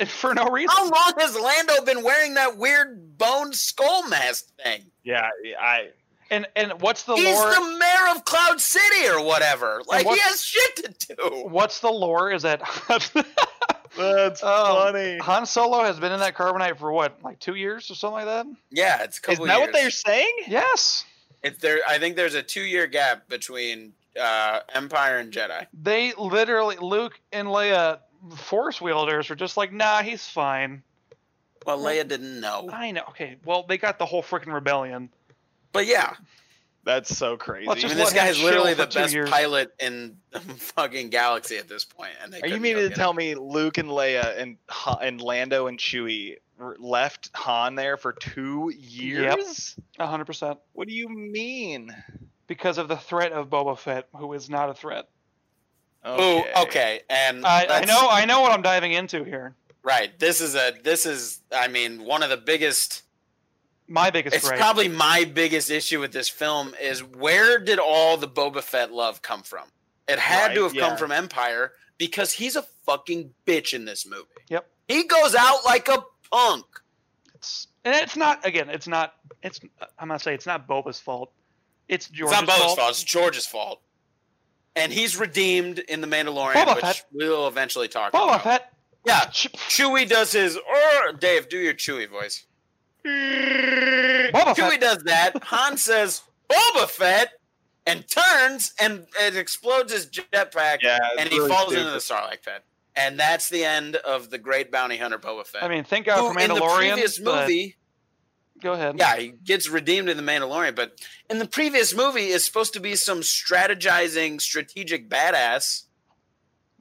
know. for no reason. How long has Lando been wearing that weird bone skull mask thing? Yeah, I. And and what's the He's lore? the mayor of Cloud City or whatever. Like he has shit to do. What's the lore? Is that <laughs> That's Um, funny. Han Solo has been in that carbonite for what, like two years or something like that? Yeah, it's a Is couple that what they're saying? Yes. It's there. I think there's a two year gap between uh, Empire and Jedi. They literally Luke and Leia, Force wielders, were just like, nah, he's fine. Well, Leia didn't know, I know. Okay, well, they got the whole freaking rebellion. But yeah, That's so crazy. Let's I mean, this guy is literally the best years. pilot in the <laughs> fucking galaxy at this point. And they Are you couldn't meaning to get tell him. me Luke and Leia and and Lando and Chewie left Han there for two years? A hundred percent. What do you mean? because of the threat of Boba Fett, who is not a threat. Ooh, okay, and I, I know I know what I'm diving into here. Right. This is a. This is. I mean, one of the biggest. My biggest It's gripe. probably my biggest issue with this film is where did all the Boba Fett love come from? It had to Right, have come from Empire because he's a fucking bitch in this movie. Yep. He goes out like a punk. It's, and it's not again. It's not. It's. I'm gonna say it's not Boba's fault. It's George's it's not Boba's fault. fault. It's George's fault. And he's redeemed in the Mandalorian, Boba which Fett. we'll eventually talk Boba about. Boba Fett. Yeah, Chewie does his. Or Dave, do your Chewie voice. Boba Chewie Fett. does that. Han says Boba Fett and turns and it explodes his jetpack Yeah, and he really falls into stupid. the Sarlacc pit. And that's the end of the great bounty hunter Boba Fett. I mean, thank God who for in the Mandalorian. previous movie, Go ahead. yeah, he gets redeemed in the Mandalorian, but in the previous movie is supposed to be some strategizing, strategic badass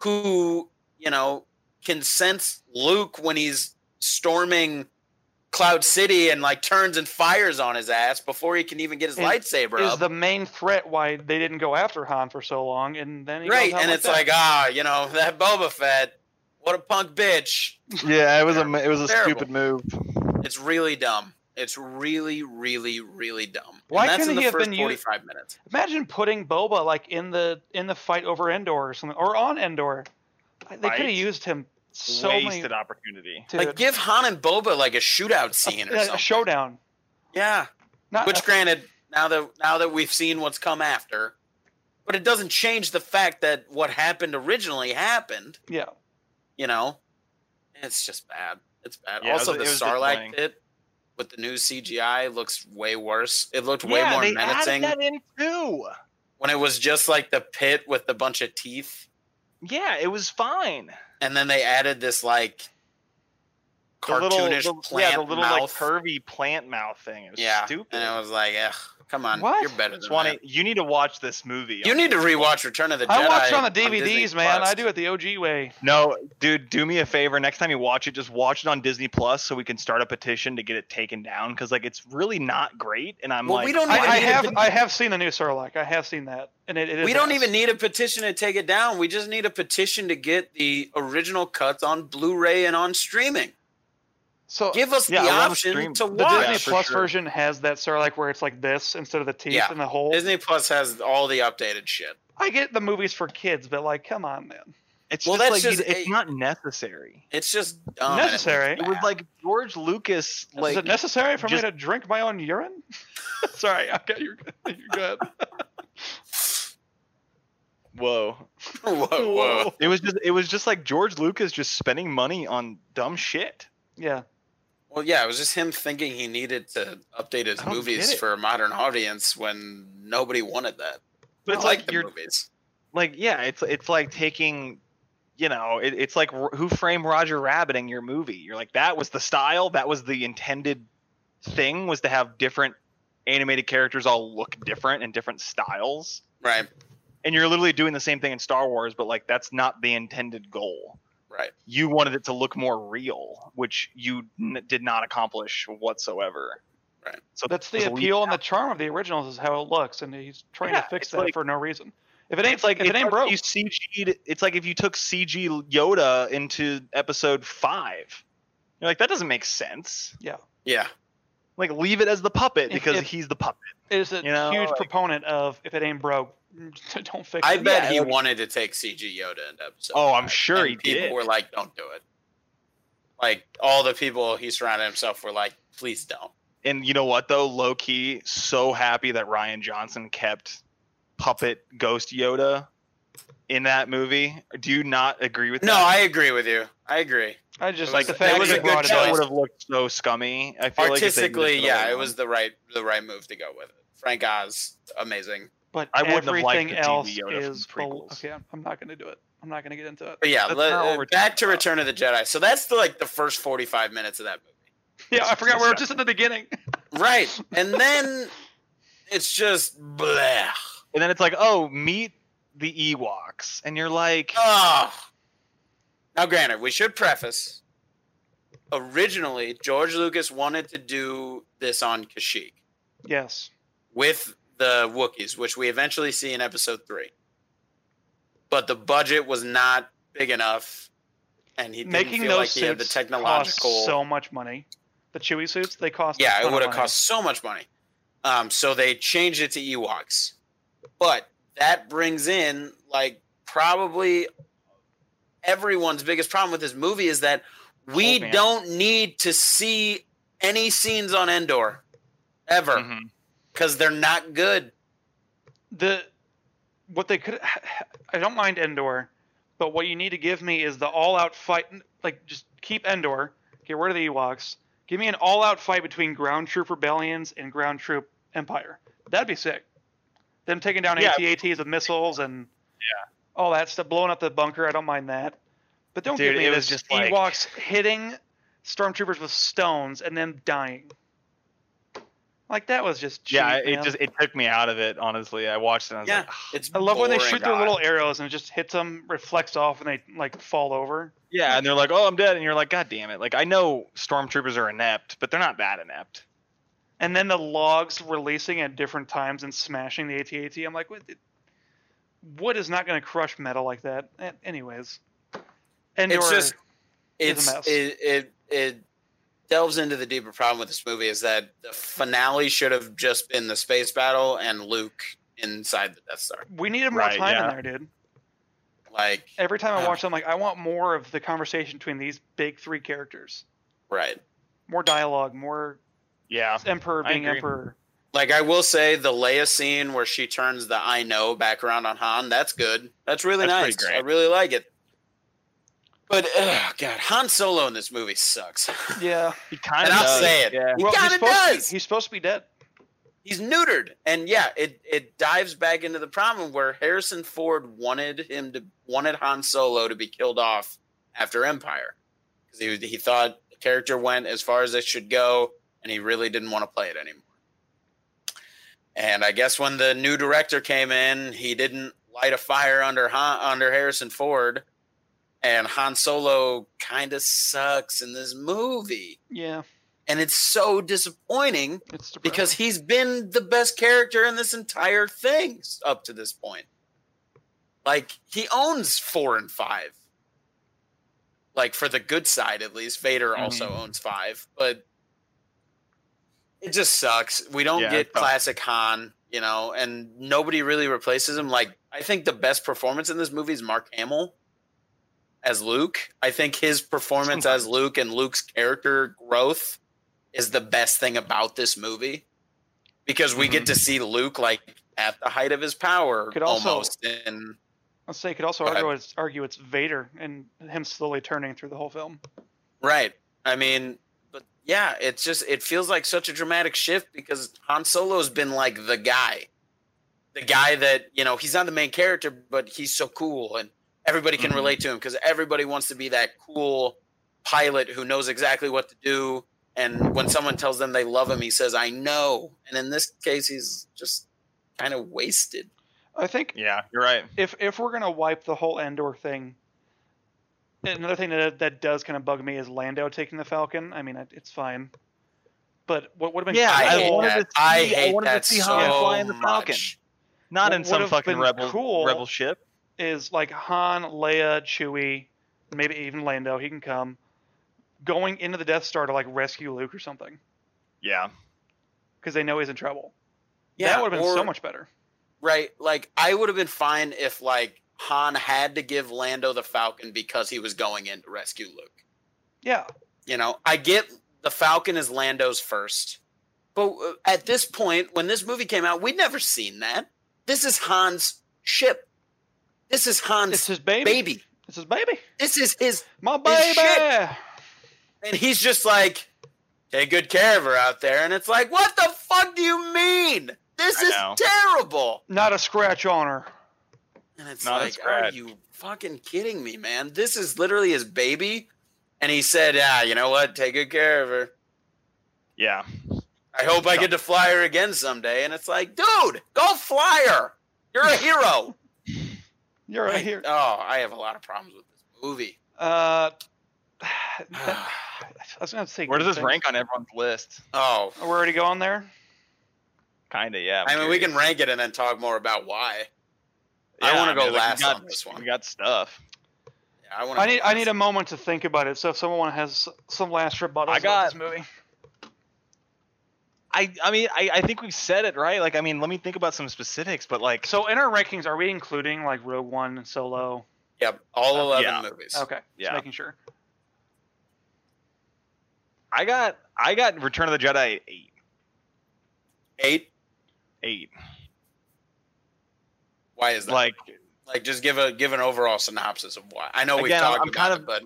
who, you know, can sense Luke when he's storming Cloud City and like turns and fires on his ass before he can even get his And lightsaber Is up. the main threat why they didn't go after Han for so long, and then he right, out and like it's that. like, ah, you know, that Boba Fett, what a punk bitch. Yeah, it was a it was a Terrible. stupid move. It's really dumb. It's really, really, really dumb. Why and that's couldn't in the he have first been u- forty-five minutes. Imagine putting Boba like in the in the fight over Endor or something, or on Endor. They could have used him so Wasted many. opportunity. Dude, Like, give Han and Boba like a shootout scene or a, a showdown. Yeah. Not Which, granted, now that now that we've seen what's come after, but it doesn't change the fact that what happened originally happened. yeah. You know, it's just bad. It's bad. Yeah, it also, was- the it was Sarlacc pit with the new CGI looks way worse. It looked way yeah, more they menacing added that in too. when it was just like the pit with a bunch of teeth, Yeah, it was fine. And then they added this like The little, cartoonish the, plant yeah, the little like mouth. curvy plant mouth thing. It was yeah, stupid. and it was like, ugh, come on, What? you're better than Swanee, that. you need to watch this movie. You need to rewatch Return of the Jedi. I watch it on the Disney DVDs, man. Plus. I do it the OG way. No, dude, do me a favor. Next time you watch it, just watch it on Disney Plus so we can start a petition to get it taken down because like it's really not great. And I'm Well, like, we don't I, I have I have seen the new Sarlacc. I have seen that, and it, it is. We don't ass. even need a petition to take it down. We just need a petition to get the original cuts on Blu-ray and on streaming. So Give us Yeah, the I wanna option stream- to the. Disney for Plus sure. version has that Sarlacc where it's like this instead of the teeth Yeah. and the hole. Disney Plus has all the updated shit. I get the movies for kids, but like, come on, man. it's Well, just that's like just it's a- not necessary. It's just dumb. it Necessary. It was like George Lucas, like is it necessary for just- me to drink my own urine? <laughs> Sorry, okay, you're good. You're good. <laughs> whoa. whoa, whoa. It was just it was just like George Lucas just spending money on dumb shit. Yeah. Well, yeah, it was just him thinking he needed to update his movies for a modern audience when nobody wanted that. But it's like like you're movies. like yeah, it's it's like taking you know, it, it's like R- Who Framed Roger Rabbit in your movie. You're like that was the style, that was the intended thing was to have different animated characters all look different and different styles. Right, And you're literally doing the same thing in Star Wars, but like that's not the intended goal. Right. You wanted it to look more real, which you n- did not accomplish whatsoever. Right. So That's the appeal and the charm of the originals is how it looks, and he's trying Yeah, to fix it's that like- for no reason. If it ain't It's like if it's it ain't broke, you CG'd. It's like if you took CG Yoda into Episode Five. You're like that doesn't make sense. Yeah, Yeah. Like leave it as the puppet If- because if- he's the puppet. is a you know, huge like- proponent of if it ain't broke, <laughs> don't fix I it. bet Yeah, he like- wanted to take CG Yoda into episode. Oh, I'm sure and he people did. People were like, "Don't do it." Like all the people he surrounded himself were like, "Please don't." And you know what though, low key, so happy that Rian Johnson kept puppet Ghost Yoda in that movie. Do you not agree with No, that? I agree with you. I agree. I just It like was- the fact was that a good choice. that would have looked so scummy. I feel Artistically, like if yeah, it was the right the right move to go with it. Frank Oz, amazing. But I wouldn't have liked everything the TV else Yoda from is the bel- prequels. okay. I'm, I'm not going to do it. I'm not going to get into it. But yeah, That's let- not what uh, we're back to about. Return of the Jedi. So that's the like the first forty five minutes of that movie. Yeah, I forgot we're just at the beginning. <laughs> Right, and then it's just blah. And then it's like, oh, meet the Ewoks, and you're like, Oh. Now, granted, we should preface. Originally, George Lucas wanted to do this on Kashyyyk yes. with the Wookiees, which we eventually see in episode three. But the budget was not big enough, and he didn't Making feel those like he had the suits technological. cost so much money. The Chewie suits they cost. yeah, it would have cost so much money. Um, so they changed it to Ewoks, but that brings in like probably everyone's biggest problem with this movie is that we Oh, don't need to see any scenes on Endor ever Mhm. Because they're not good. the what they could I don't mind Endor, but what you need to give me is the all-out fight. Like just keep Endor, get rid of the Ewoks. Give me an all-out fight between ground troop rebellions and ground troop empire. That'd be sick. Them taking down Yeah. AT-ATs with missiles and yeah. all that stuff, blowing up the bunker. I don't mind that. But don't Dude, give me it was this just like- Ewoks hitting stormtroopers with stones and then dying. Like that was just cheap, Yeah, it man. just it took me out of it. Honestly, I watched it. and I was Yeah, like, "Ugh." it's I love when they boring. shoot their little arrows and it just hits them, reflects off, and they like fall over. yeah, and they're like, "Oh, I'm dead," and you're like, "God damn it!" Like I know stormtroopers are inept, but they're not that inept. And then the logs releasing at different times and smashing the AT-AT. I'm like, what? Wood is not going to crush metal like that. Anyways, and It's just is a it's mess. it, it it delves into the deeper problem with this movie is that the finale should have just been the space battle and Luke inside the Death Star. we needed more Right, time yeah. in there, dude. Like Every time I Yeah. watch them, like I want more of the conversation between these big three characters. right. More dialogue, more Yeah, Emperor being. Emperor. Like I will say the Leia scene where she turns the I know back around on Han, that's good. That's really That's nice. pretty I really like it. But ugh, God, Han Solo in this movie sucks. <laughs> Yeah, he kind of. And. I'll say it. Yeah. He well, he's kinda supposed to be- does. he's supposed to be dead. He's neutered, and yeah, it it dives back into the problem where Harrison Ford wanted him to wanted Han Solo to be killed off after Empire because he he thought the character went as far as it should go, and he really didn't want to play it anymore. And I guess when the new director came in, he didn't light a fire under Han, under Harrison Ford, and Han Solo kind of sucks in this movie, Yeah, and it's so disappointing it's because he's been the best character in this entire thing up to this point. Like he owns four and five. Like for the good side, at least. Vader also Mhm. owns five, but it just sucks. We don't Yeah, get classic Han, you know, and nobody really replaces him. Like I think the best performance in this movie is Mark Hamill as Luke. I think his performance as Luke and Luke's character growth is the best thing about this movie because we get mm-hmm. to see Luke like at the height of his power Could also- almost and I'll say, you could also argue it's, argue it's Vader and him slowly turning through the whole film. right. I mean but yeah it's just it feels like such a dramatic shift because han solo's been like the guy. The guy that you know he's not the main character but he's so cool and everybody can Mhm. relate to him because everybody wants to be that cool pilot who knows exactly what to do and when someone tells them they love him he says i know and in this case he's just kind of wasted I think Yeah, you're right. if if we're gonna wipe the whole Endor thing, another thing that that does kind of bug me is Lando taking the Falcon. I mean, it, it's fine, but what would have been Yeah, I, I hate wanted that. to see- I I hate wanted to that see so Han flying the Falcon. much. Not What in some fucking rebel cool- rebel ship. Is like Han, Leia, Chewie, maybe even Lando. He can come going into the Death Star to like rescue Luke or something Yeah. because they know he's in trouble. Yeah, that would have been so much better. Right. Like I would have been fine if like Han had to give Lando the Falcon because he was going in to rescue Luke. Yeah, You know, I get the Falcon is Lando's first. But uh, at this point when this movie came out, we'd never seen that. This is Han's ship. This is Han's it's his baby. baby. It's his baby. This is his My His baby. shit. and he's just like take good care of her out there and it's like what the fuck do you mean? This I is know. terrible. Not a scratch on her. And it's Not a like, are you fucking kidding me, man? This is literally his baby. And he said, Yeah, you know what? Take good care of her. Yeah. I hope I get to fly her again someday. And it's like, dude, go fly her. You're a <laughs> hero. You're right I- here. Oh, I have a lot of problems with this movie. Uh, that- <sighs> <sighs> I was gonna say. Where does this things. rank on everyone's list? Oh, We're already going there. Kind of, yeah. I I'm mean, we can rank it and then talk more about why. I wanna go mean, last got- on this one. We got stuff. Yeah, I want. I need I need a moment to think about it. So if someone has some last rebuttals I about got- this movie, I, I mean, I, I think we've said it right. Like, I mean, let me think about some specifics, but like, so in our rankings, are we including like Rogue One and Solo? Yep, all Uh, eleven yeah. movies. Okay, Yeah. just making sure. I got, I got Return of the Jedi at eight, Eight. eight. Why is that? Like, Like, just give a give an overall synopsis of why. I know we've talked I'm about kind it, but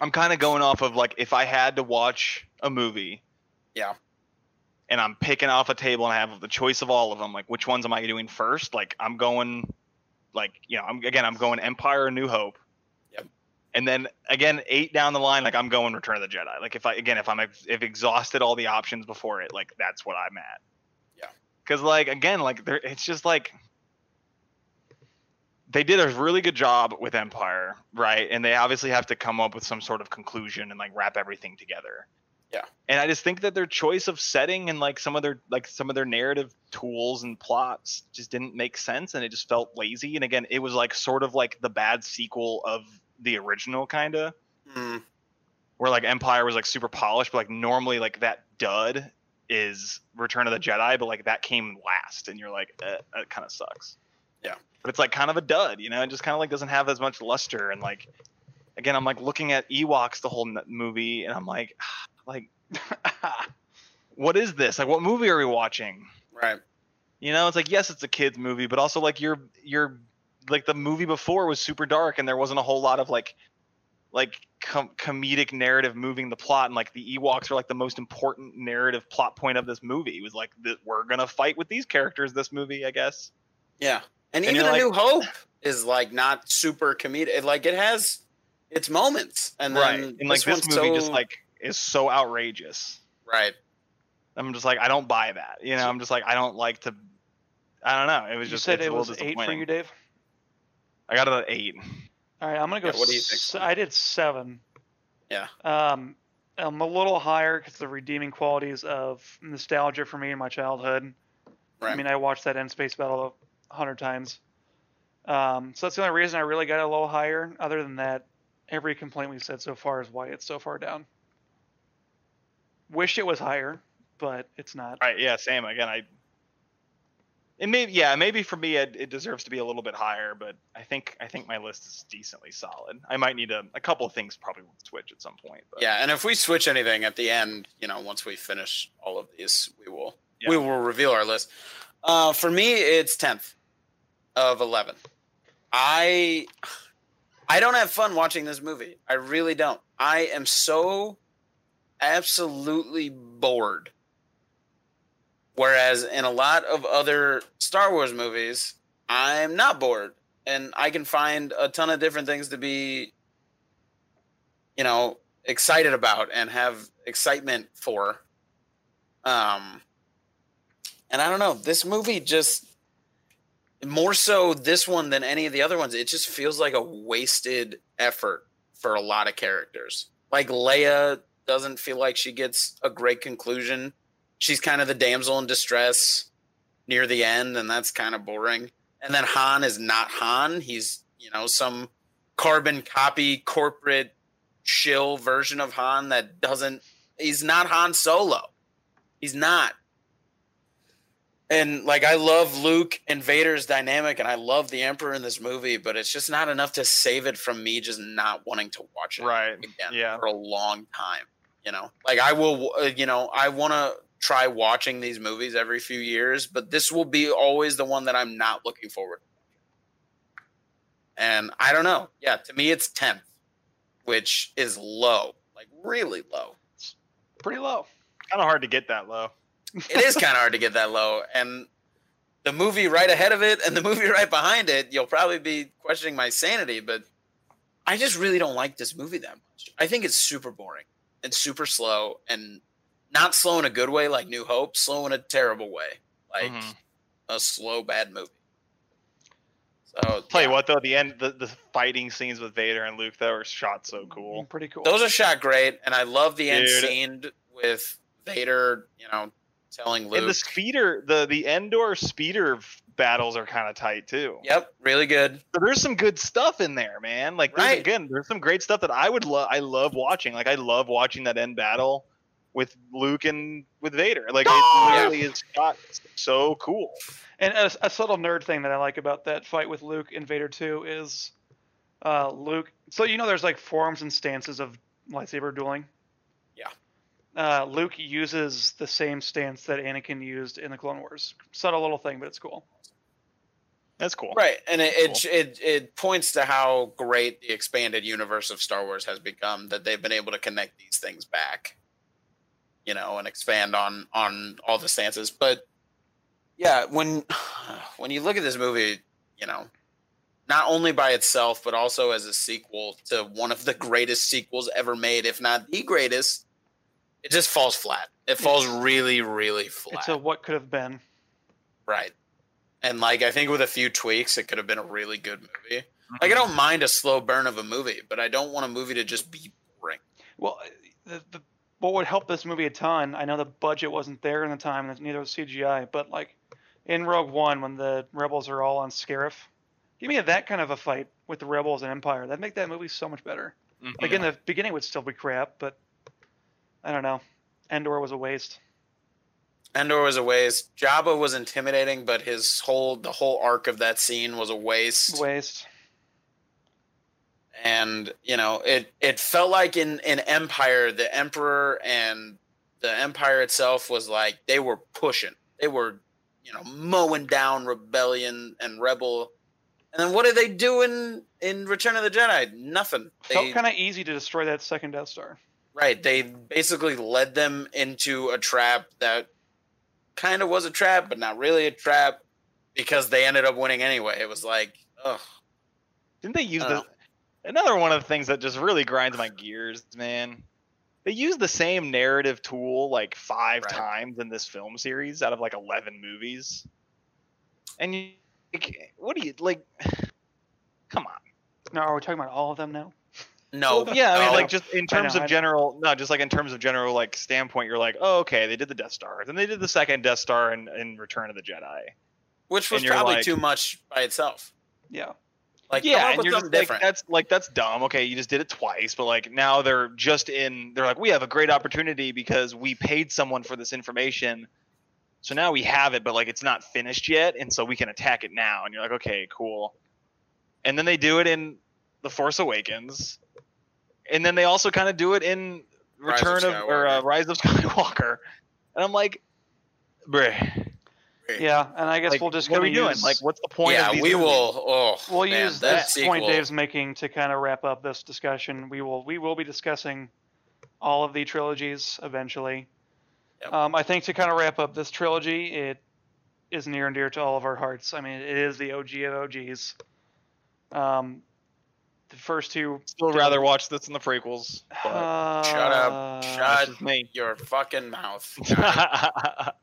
I'm kind of going off of like if I had to watch a movie. Yeah. And I'm picking off a table and I have the choice of all of them. Like, which ones am I doing first? Like, I'm going, like, you know, I'm again, I'm going Empire, New Hope. Yep. And then again, eight down the line, like I'm going Return of the Jedi. Like if I again, if I'm if exhausted all the options before it, like that's what I'm at. Yeah. Because like again, like there, it's just like they did a really good job with Empire, right? And they obviously have to come up with some sort of conclusion and like wrap everything together. Yeah. And I just think that their choice of setting and like some of their like some of their narrative tools and plots just didn't make sense and it just felt lazy. And again, it was like sort of like the bad sequel of the original kind of mm, where like Empire was like super polished, but like normally like that dud is Return of the Jedi, but like that came last, and you're like, eh, that kind of sucks. Yeah. But it's like kind of a dud, you know. It just kind of like doesn't have as much luster, and like again, I'm like looking at Ewoks the whole n- movie, and I'm like, like <laughs> what is this? Like, what movie are we watching? right. You know, it's like yes, it's a kids movie, but also like you're you're like the movie before was super dark, and there wasn't a whole lot of like like com- comedic narrative moving the plot, and like the Ewoks are like the most important narrative plot point of this movie. It was like that we're gonna fight with these characters this movie, I guess. Yeah, and, And even A like- New Hope is like not super comedic. Like it has its moments, and then and like this one's movie so, just like is so outrageous. right. I'm just like I don't buy that. You know, I'm just like I don't like to. I don't know. It was you just said it's it a little was eight for you, Dave. I got it at eight. All right, I'm gonna go. Yeah, what do you think, s- I did seven. Yeah. Um, I'm a little higher because the redeeming qualities of nostalgia for me in my childhood. Right. I mean, I watched that End Space Battle a hundred times. Um, so that's the only reason I really got it a little higher. Other than that, every complaint we've said so far is why it's so far down. Wish it was higher, but it's not. Right. Yeah. Same. Again, I. It may, yeah, maybe for me it, it deserves to be a little bit higher, but I think I think my list is decently solid. I might need a, a couple of things probably will switch at some point. But Yeah, and if we switch anything at the end, you know, once we finish all of these, we will Yeah. we will reveal our list. Uh, for me, it's tenth of eleven. I I don't have fun watching this movie. I really don't. I am so absolutely bored. Whereas in a lot of other Star Wars movies, I'm not bored, and I can find a ton of different things to be, you know, excited about and have excitement for. Um, and I don't know, this movie just more so this one than any of the other ones. It just feels like a wasted effort for a lot of characters. Like Leia doesn't feel like she gets a great conclusion. She's kind of the damsel in distress near the end, and that's kind of boring. And then Han is not Han. He's, you know, some carbon copy corporate shill version of Han that doesn't he's not Han Solo. He's not. And like I love Luke and Vader's dynamic and I love the Emperor in this movie, but it's just not enough to save it from me just not wanting to watch it right. again Yeah. for a long time. You know, like I will, uh, you know, I want to try watching these movies every few years, but this will be always the one that I'm not looking forward. to. And I don't know. Yeah, to me it's tenth, which is low, like really low. Pretty low. Kind of hard to get that low. It is kind of hard to get that low, and the movie right ahead of it and the <laughs> movie right behind it, you'll probably be questioning my sanity, but I just really don't like this movie that much. I think it's super boring and super slow and not slow in a good way like New Hope, slow in a terrible way, like Mhm. a slow bad movie. So Tell you yeah. what though, the end, the, the fighting scenes with Vader and Luke, that were shot so cool. Pretty cool. those are shot great, and I love the end scene with Vader, you know, telling Luke. And the speeder, the the Endor speeder f- battles are kind of tight too. Yep, really good. So there's some good stuff in there, man. Like there's, Right. again, there's some great stuff that I would love. I love watching. Like I love watching that end battle with Luke and with Vader. Like Oh! it literally is shot so cool. And a, a subtle nerd thing that I like about that fight with Luke and Vader 2 is uh, Luke. So you know, there's like forms and stances of lightsaber dueling. Yeah. Uh, Luke uses the same stance that Anakin used in the Clone Wars. Subtle little thing, but it's cool. That's cool. Right, and it, it it it points to how great the expanded universe of Star Wars has become. That they've been able to connect these things back, you know, and expand on on all the stances. But yeah, when <sighs> when you look at this movie, you know, not only by itself, but also as a sequel to one of the greatest sequels ever made, if not the greatest, it just falls flat. It falls really, really flat. It's a what could have been. Right. And like I think with a few tweaks, it could have been a really good movie. Mm-hmm. Like I don't mind a slow burn of a movie, but I don't want a movie to just be boring. Well, the, the, what would help this movie a ton? I know the budget wasn't there in the time, and neither was CGI. But like in Rogue One, when the rebels are all on Scarif, give me that kind of a fight with the rebels and Empire. That'd make that movie so much better. Mhm. Like in the beginning, would still be crap, but I don't know. Endor was a waste. Endor was a waste. Jabba was intimidating, but his whole the whole arc of that scene was a waste. Waste. And you know, it it felt like in in Empire, the Emperor and the Empire itself was like they were pushing. They were, you know, mowing down rebellion and rebel. And then what did they do in in Return of the Jedi? Nothing. Felt kind of easy to destroy that second Death Star. Right. They basically led them into a trap that kind of was a trap, but not really a trap because they ended up winning anyway. It was like, ugh. Didn't they use the don't another one of the things that just really grinds my gears, man? They use the same narrative tool like five Right. times in this film series out of like eleven movies. And you, like, what do you like? <sighs> Come on. Now, are we talking about all of them now? No. Well, yeah, I mean, no. like just in terms know. of general, no, just like in terms of general like standpoint, you're like, oh, okay, they did the Death Star, then they did the second Death Star in, in Return of the Jedi. which was probably like- too much by itself. Yeah. Like, yeah, and you're just something like, that's like that's dumb. Okay, you just did it twice, but like now they're just in. They're like, we have a great opportunity because we paid someone for this information, so now we have it, but like it's not finished yet, and so we can attack it now. And you're like, okay, cool. And then they do it in the Force Awakens, and then they also kind of do it in Rise of Return of, or uh, Rise of Skywalker, and I'm like, bruh, Yeah, and I guess like, we'll just what are kinda we doing? Like, what's the point? yeah, of these we movies? will. Oh, We'll man, use that this point Dave's making to kind of wrap up this discussion. We will we will be discussing all of the trilogies eventually. Yep. Um, I think to kind of wrap up this trilogy, it is near and dear to all of our hearts. I mean, it is the OG of OGs. Um, the first two. Still rather watch this than the prequels. Uh, Shut up. <sighs> Shut me. your fucking mouth. <laughs>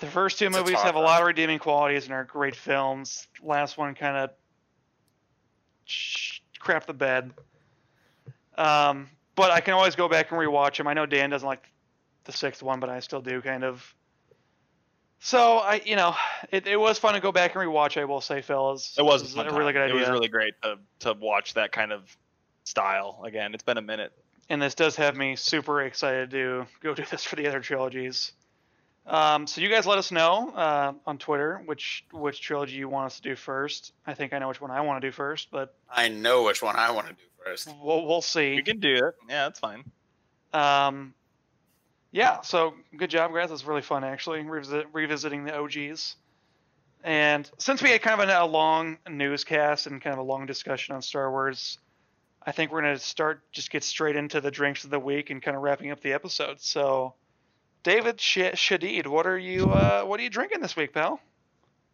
The first two It's a movies have a lot of redeeming qualities and are great films. Last one kind of crap the bed. Um, but I can always go back and rewatch them. I know Dan doesn't like the sixth one, but I still do kind of. So I, you know, it, it was fun to go back and rewatch. I will say, fellas, It was This is a, fun a really good idea. It was really great to to watch that kind of style again. It's been a minute. and this does have me super excited to go do this for the other trilogies. Um, so you guys let us know uh, on Twitter which which trilogy you want us to do first. I think I know which one I want to do first, but I know which one I want to do first. we'll we'll see. We can do it. Yeah, that's fine. Um, yeah, so good job, guys. It was really fun actually revisit, revisiting the OGs. And since we had kind of a, long newscast and kind of a long discussion on Star Wars, I think we're gonna start just get straight into the drinks of the week and kind of wrapping up the episode. So, David Sh- Shadid, what are you uh, what are you drinking this week, pal?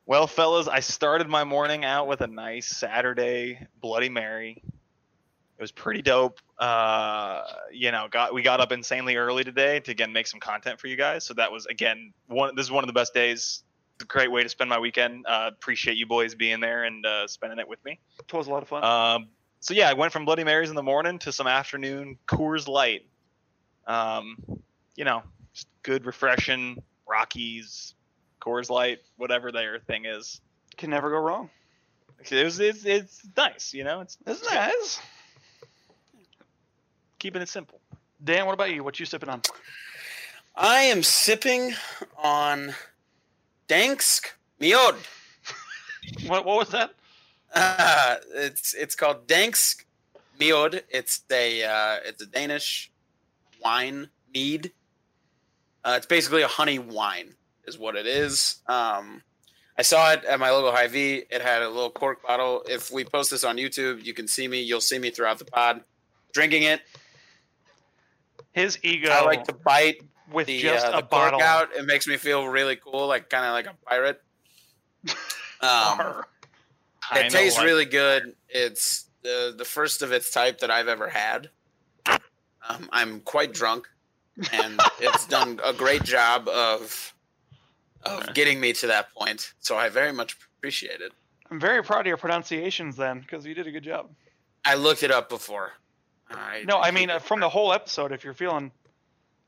Well, fellas, I started my morning out with a nice Saturday Bloody Mary. It was pretty dope. Uh, you know, got we got up insanely early today to again make some content for you guys. So that was again one. This is one of the best days. It's a great way to spend my weekend. Uh, appreciate you boys being there and uh, spending it with me. It was a lot of fun. Um, so yeah, I went from Bloody Marys in the morning to some afternoon Coors Light. Um, you know, just good, refreshing, Rockies, Coors Light, whatever their thing is. Can never go wrong. It was, it's, it's nice, you know. It's Isn't it nice? Keeping it simple. Dan, what about you? What you sipping on? I am sipping on Dansk Miod. What, what was that? Uh, it's it's called Dansk Miod. It's a uh, it's a Danish wine mead. Uh, it's basically a honey wine, is what it is. Um, I saw it at my local Hy-Vee. It had a little cork bottle. If we post this on YouTube, you can see me. You'll see me throughout the pod drinking it. His ego I like to bite with the, just uh, a the bottle. out. It makes me feel really cool, like kind of like a pirate. <laughs> Um, it tastes like- really good. It's the the first of its type that I've ever had. Um, I'm quite drunk, and <laughs> it's done a great job of of getting me to that point. So I very much appreciate it. I'm very proud of your pronunciations then, because you did a good job. I looked it up before. I, No, I mean uh, from the whole episode. If you're feeling,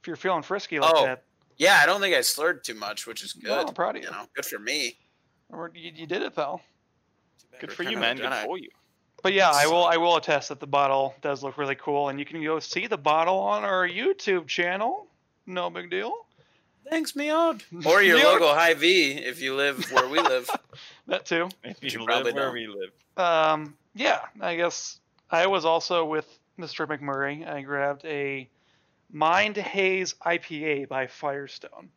if you're feeling frisky like Oh, that, yeah, I don't think I slurred too much, which is good. No, I'm proud of you. know, good for me. or you, you did it, pal. Good for you, man. Good for you. But yeah, I will. I will attest that the bottle does look really cool, and you can go see the bottle on our YouTube channel. No big deal. Thanks, Miod. Or your Miod. local Hy-Vee if you live where we live. <laughs> That too. If You you probably live where know. we live. Um, yeah, I guess I was also with Mr. McMurray. I grabbed a Mind Haze IPA by Firestone,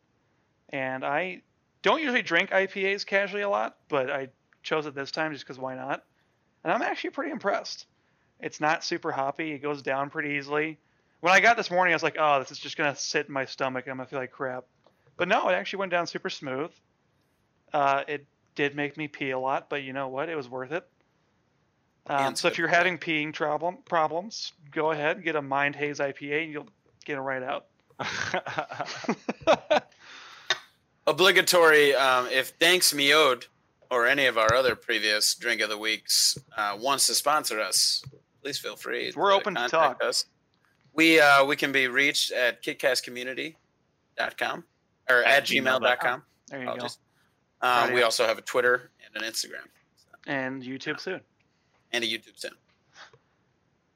and I don't usually drink IPAs casually a lot, but I chose it this time just because why not? And I'm actually pretty impressed. It's not super hoppy. It goes down pretty easily. When I got this morning, I was like, "Oh, this is just gonna sit in my stomach. I'm gonna feel like crap." But no, it actually went down super smooth. Uh, it did make me pee a lot, but you know what? It was worth it. Um, so if you're having peeing problem problems, go ahead and get a Mind Haze IPA, and you'll get it right out. <laughs> <laughs> obligatory um, if thanks miod or any of our other previous drink of the weeks uh, wants to sponsor us please feel free We're open to talk. us we uh, we can be reached at kitcastcommunity.com or at, At gmail.com there you go. Apologies. um, Right we also have a twitter and an instagram And YouTube soon. And a youtube soon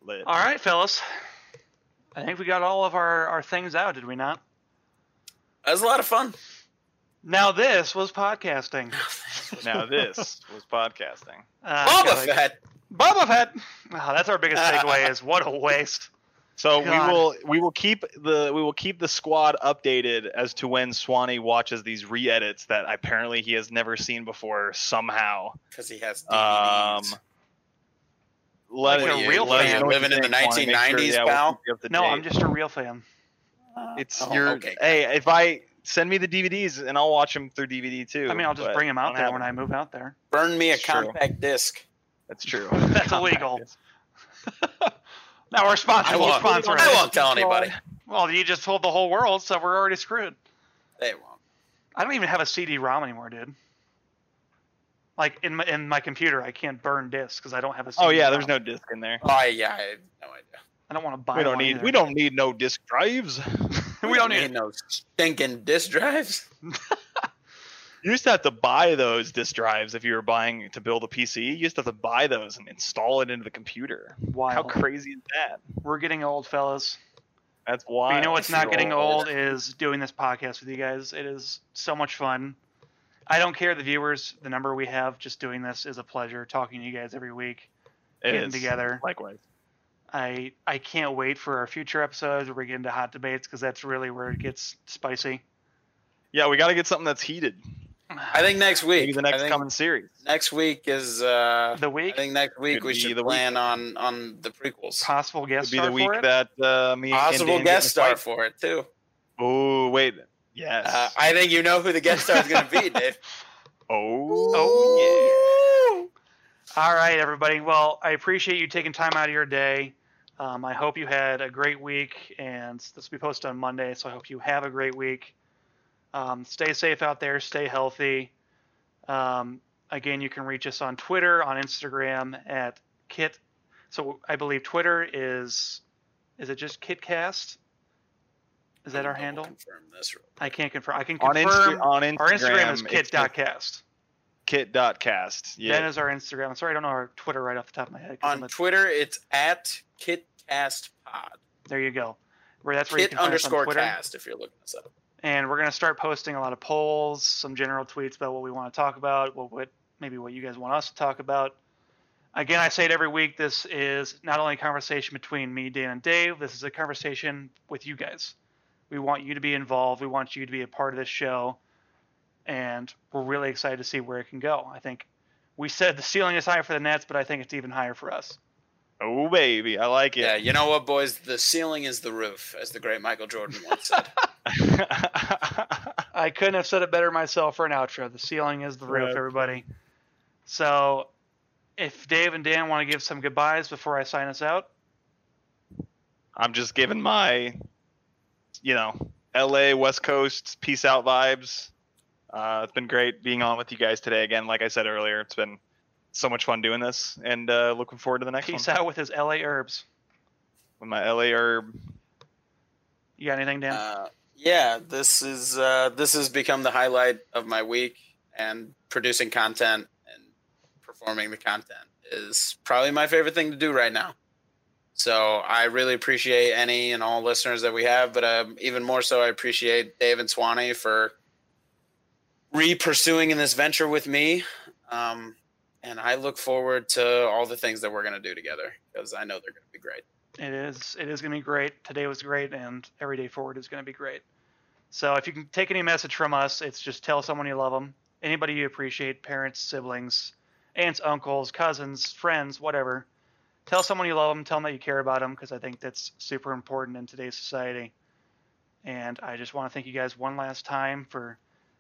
Lit. All right, fellas. I think we got all of our, our things out, did we not? that was a lot of fun Now this was podcasting. Now this was <laughs> podcasting. Uh, Boba God, Fett. Boba Fett. Oh, that's our biggest takeaway is what a waste. <laughs> So God. we will we will keep the we will keep the squad updated as to when Swanee watches these re-edits that apparently he has never seen before somehow. because he has Um, DVDs. let Like us- a real let fan. know what you Living in the think, Swanee. Make sure, 1990s, yeah, pal. keep you up to No, date. I'm just a real fan. Uh, it's Oh, your okay. hey. If I send me the DVDs and I'll watch them through DVD too. I mean, I'll just bring them out there have when. I move out there. burn me a It's true. compact disc That's true. <laughs> That's illegal. <laughs> <laughs> now we're sponsored. I We'll won't, sponsor I won't tell anybody Well, you just told the whole world, so we're already screwed. they won't I don't even have a CD-ROM anymore, dude. Like in my in my computer, I can't burn discs because I don't have a. Oh yeah, there's no disc in there. oh yeah i have no idea I don't want to buy. We don't one need either. we don't need no disc drives. <laughs> we don't need. no stinking disc drives. <laughs> You used to have to buy those disk drives if you were buying to build a PC. You used to have to buy those and install it into the computer. Wow, How crazy is that? We're getting old, fellas. That's why. you know what's not getting old. old is doing this podcast with you guys. It is so much fun. I don't care the viewers, the number we have. Just doing this is a pleasure. Talking to you guys every week, It getting is. together. Likewise. I I can't wait for our future episodes where we get into hot debates because that's really where it gets spicy. Yeah, we got to get something that's heated. I think next week. Maybe the next coming series. next week is. Uh, the week. I think next week Could we be should the week. plan on on the prequels. possible guest Could be star the week for it. that uh, me and Possible Dan guest get in star for it too. Oh wait, yes. Uh, I think you know who the guest star is going to be, Dave. <laughs> oh, Oh, All right, everybody. Well, I appreciate you taking time out of your day. Um, I hope you had a great week, and this will be posted on Monday, so I hope you have a great week. Um, stay safe out there. Stay healthy. Um, again, you can reach us on Twitter, on Instagram at Kit. So I believe Twitter is is it just KitCast? Is that our handle? Confirm this. real I can't confirm. I can On, confirm. Insta- on Instagram, our Instagram is it's kit.cast. kit.cast. That Yeah. is our Instagram. I'm sorry, I don't know our Twitter right off the top of my head. On a- Twitter, it's at KitCastPod. there you go. Where that's where you Kit can find us on underscore cast if you're looking this up. and we're gonna start posting a lot of polls, some general tweets about what we want to talk about, what, what maybe what you guys want us to talk about. Again, I say it every week. This is not only a conversation between me, Dan, and Dave. This is a conversation with you guys. We want you to be involved. We want you to be a part of this show, and we're really excited to see where it can go. I think we said the ceiling is high for the Nets, but I think it's even higher for us. Oh baby, I like it. Yeah, you know what, boys? The ceiling is the roof, as the great Michael Jordan once said. <laughs> <laughs> I couldn't have said it better myself for an outro. The ceiling is the roof, Right. everybody. So, if Dave and Dan want to give some goodbyes before I sign us out, I'm just giving my, you know, LA West Coast peace out vibes. Uh, it's been great being on with you guys today again. Like I said earlier, it's been so much fun doing this, and uh, looking forward to the next peace one out with his LA herbs. with my LA herb. You got anything, Dan? Uh, yeah, this is uh, this has become the highlight of my week, and producing content and performing the content is probably my favorite thing to do right now. So I really appreciate any and all listeners that we have, but um, even more so, I appreciate Dave and Swanee for re-pursuing in this venture with me. Um, and I look forward to all the things that we're going to do together because I know they're going to be great. it is. It is going to be great. Today was great, and every day forward is going to be great. So, if you can take any message from us, it's just tell someone you love them, anybody you appreciate, parents, siblings, aunts, uncles, cousins, friends, whatever. Tell someone you love them. Tell them that you care about them, because I think that's super important in today's society. And I just want to thank you guys one last time for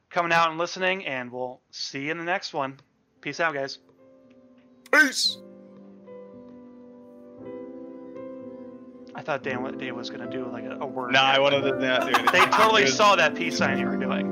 coming out and listening, and we'll see you in the next one. Peace out, guys. Peace. I thought Dan, Dave was going to do like a, a word. Nah, I wanted to not do anything. They totally saw that peace sign you were doing.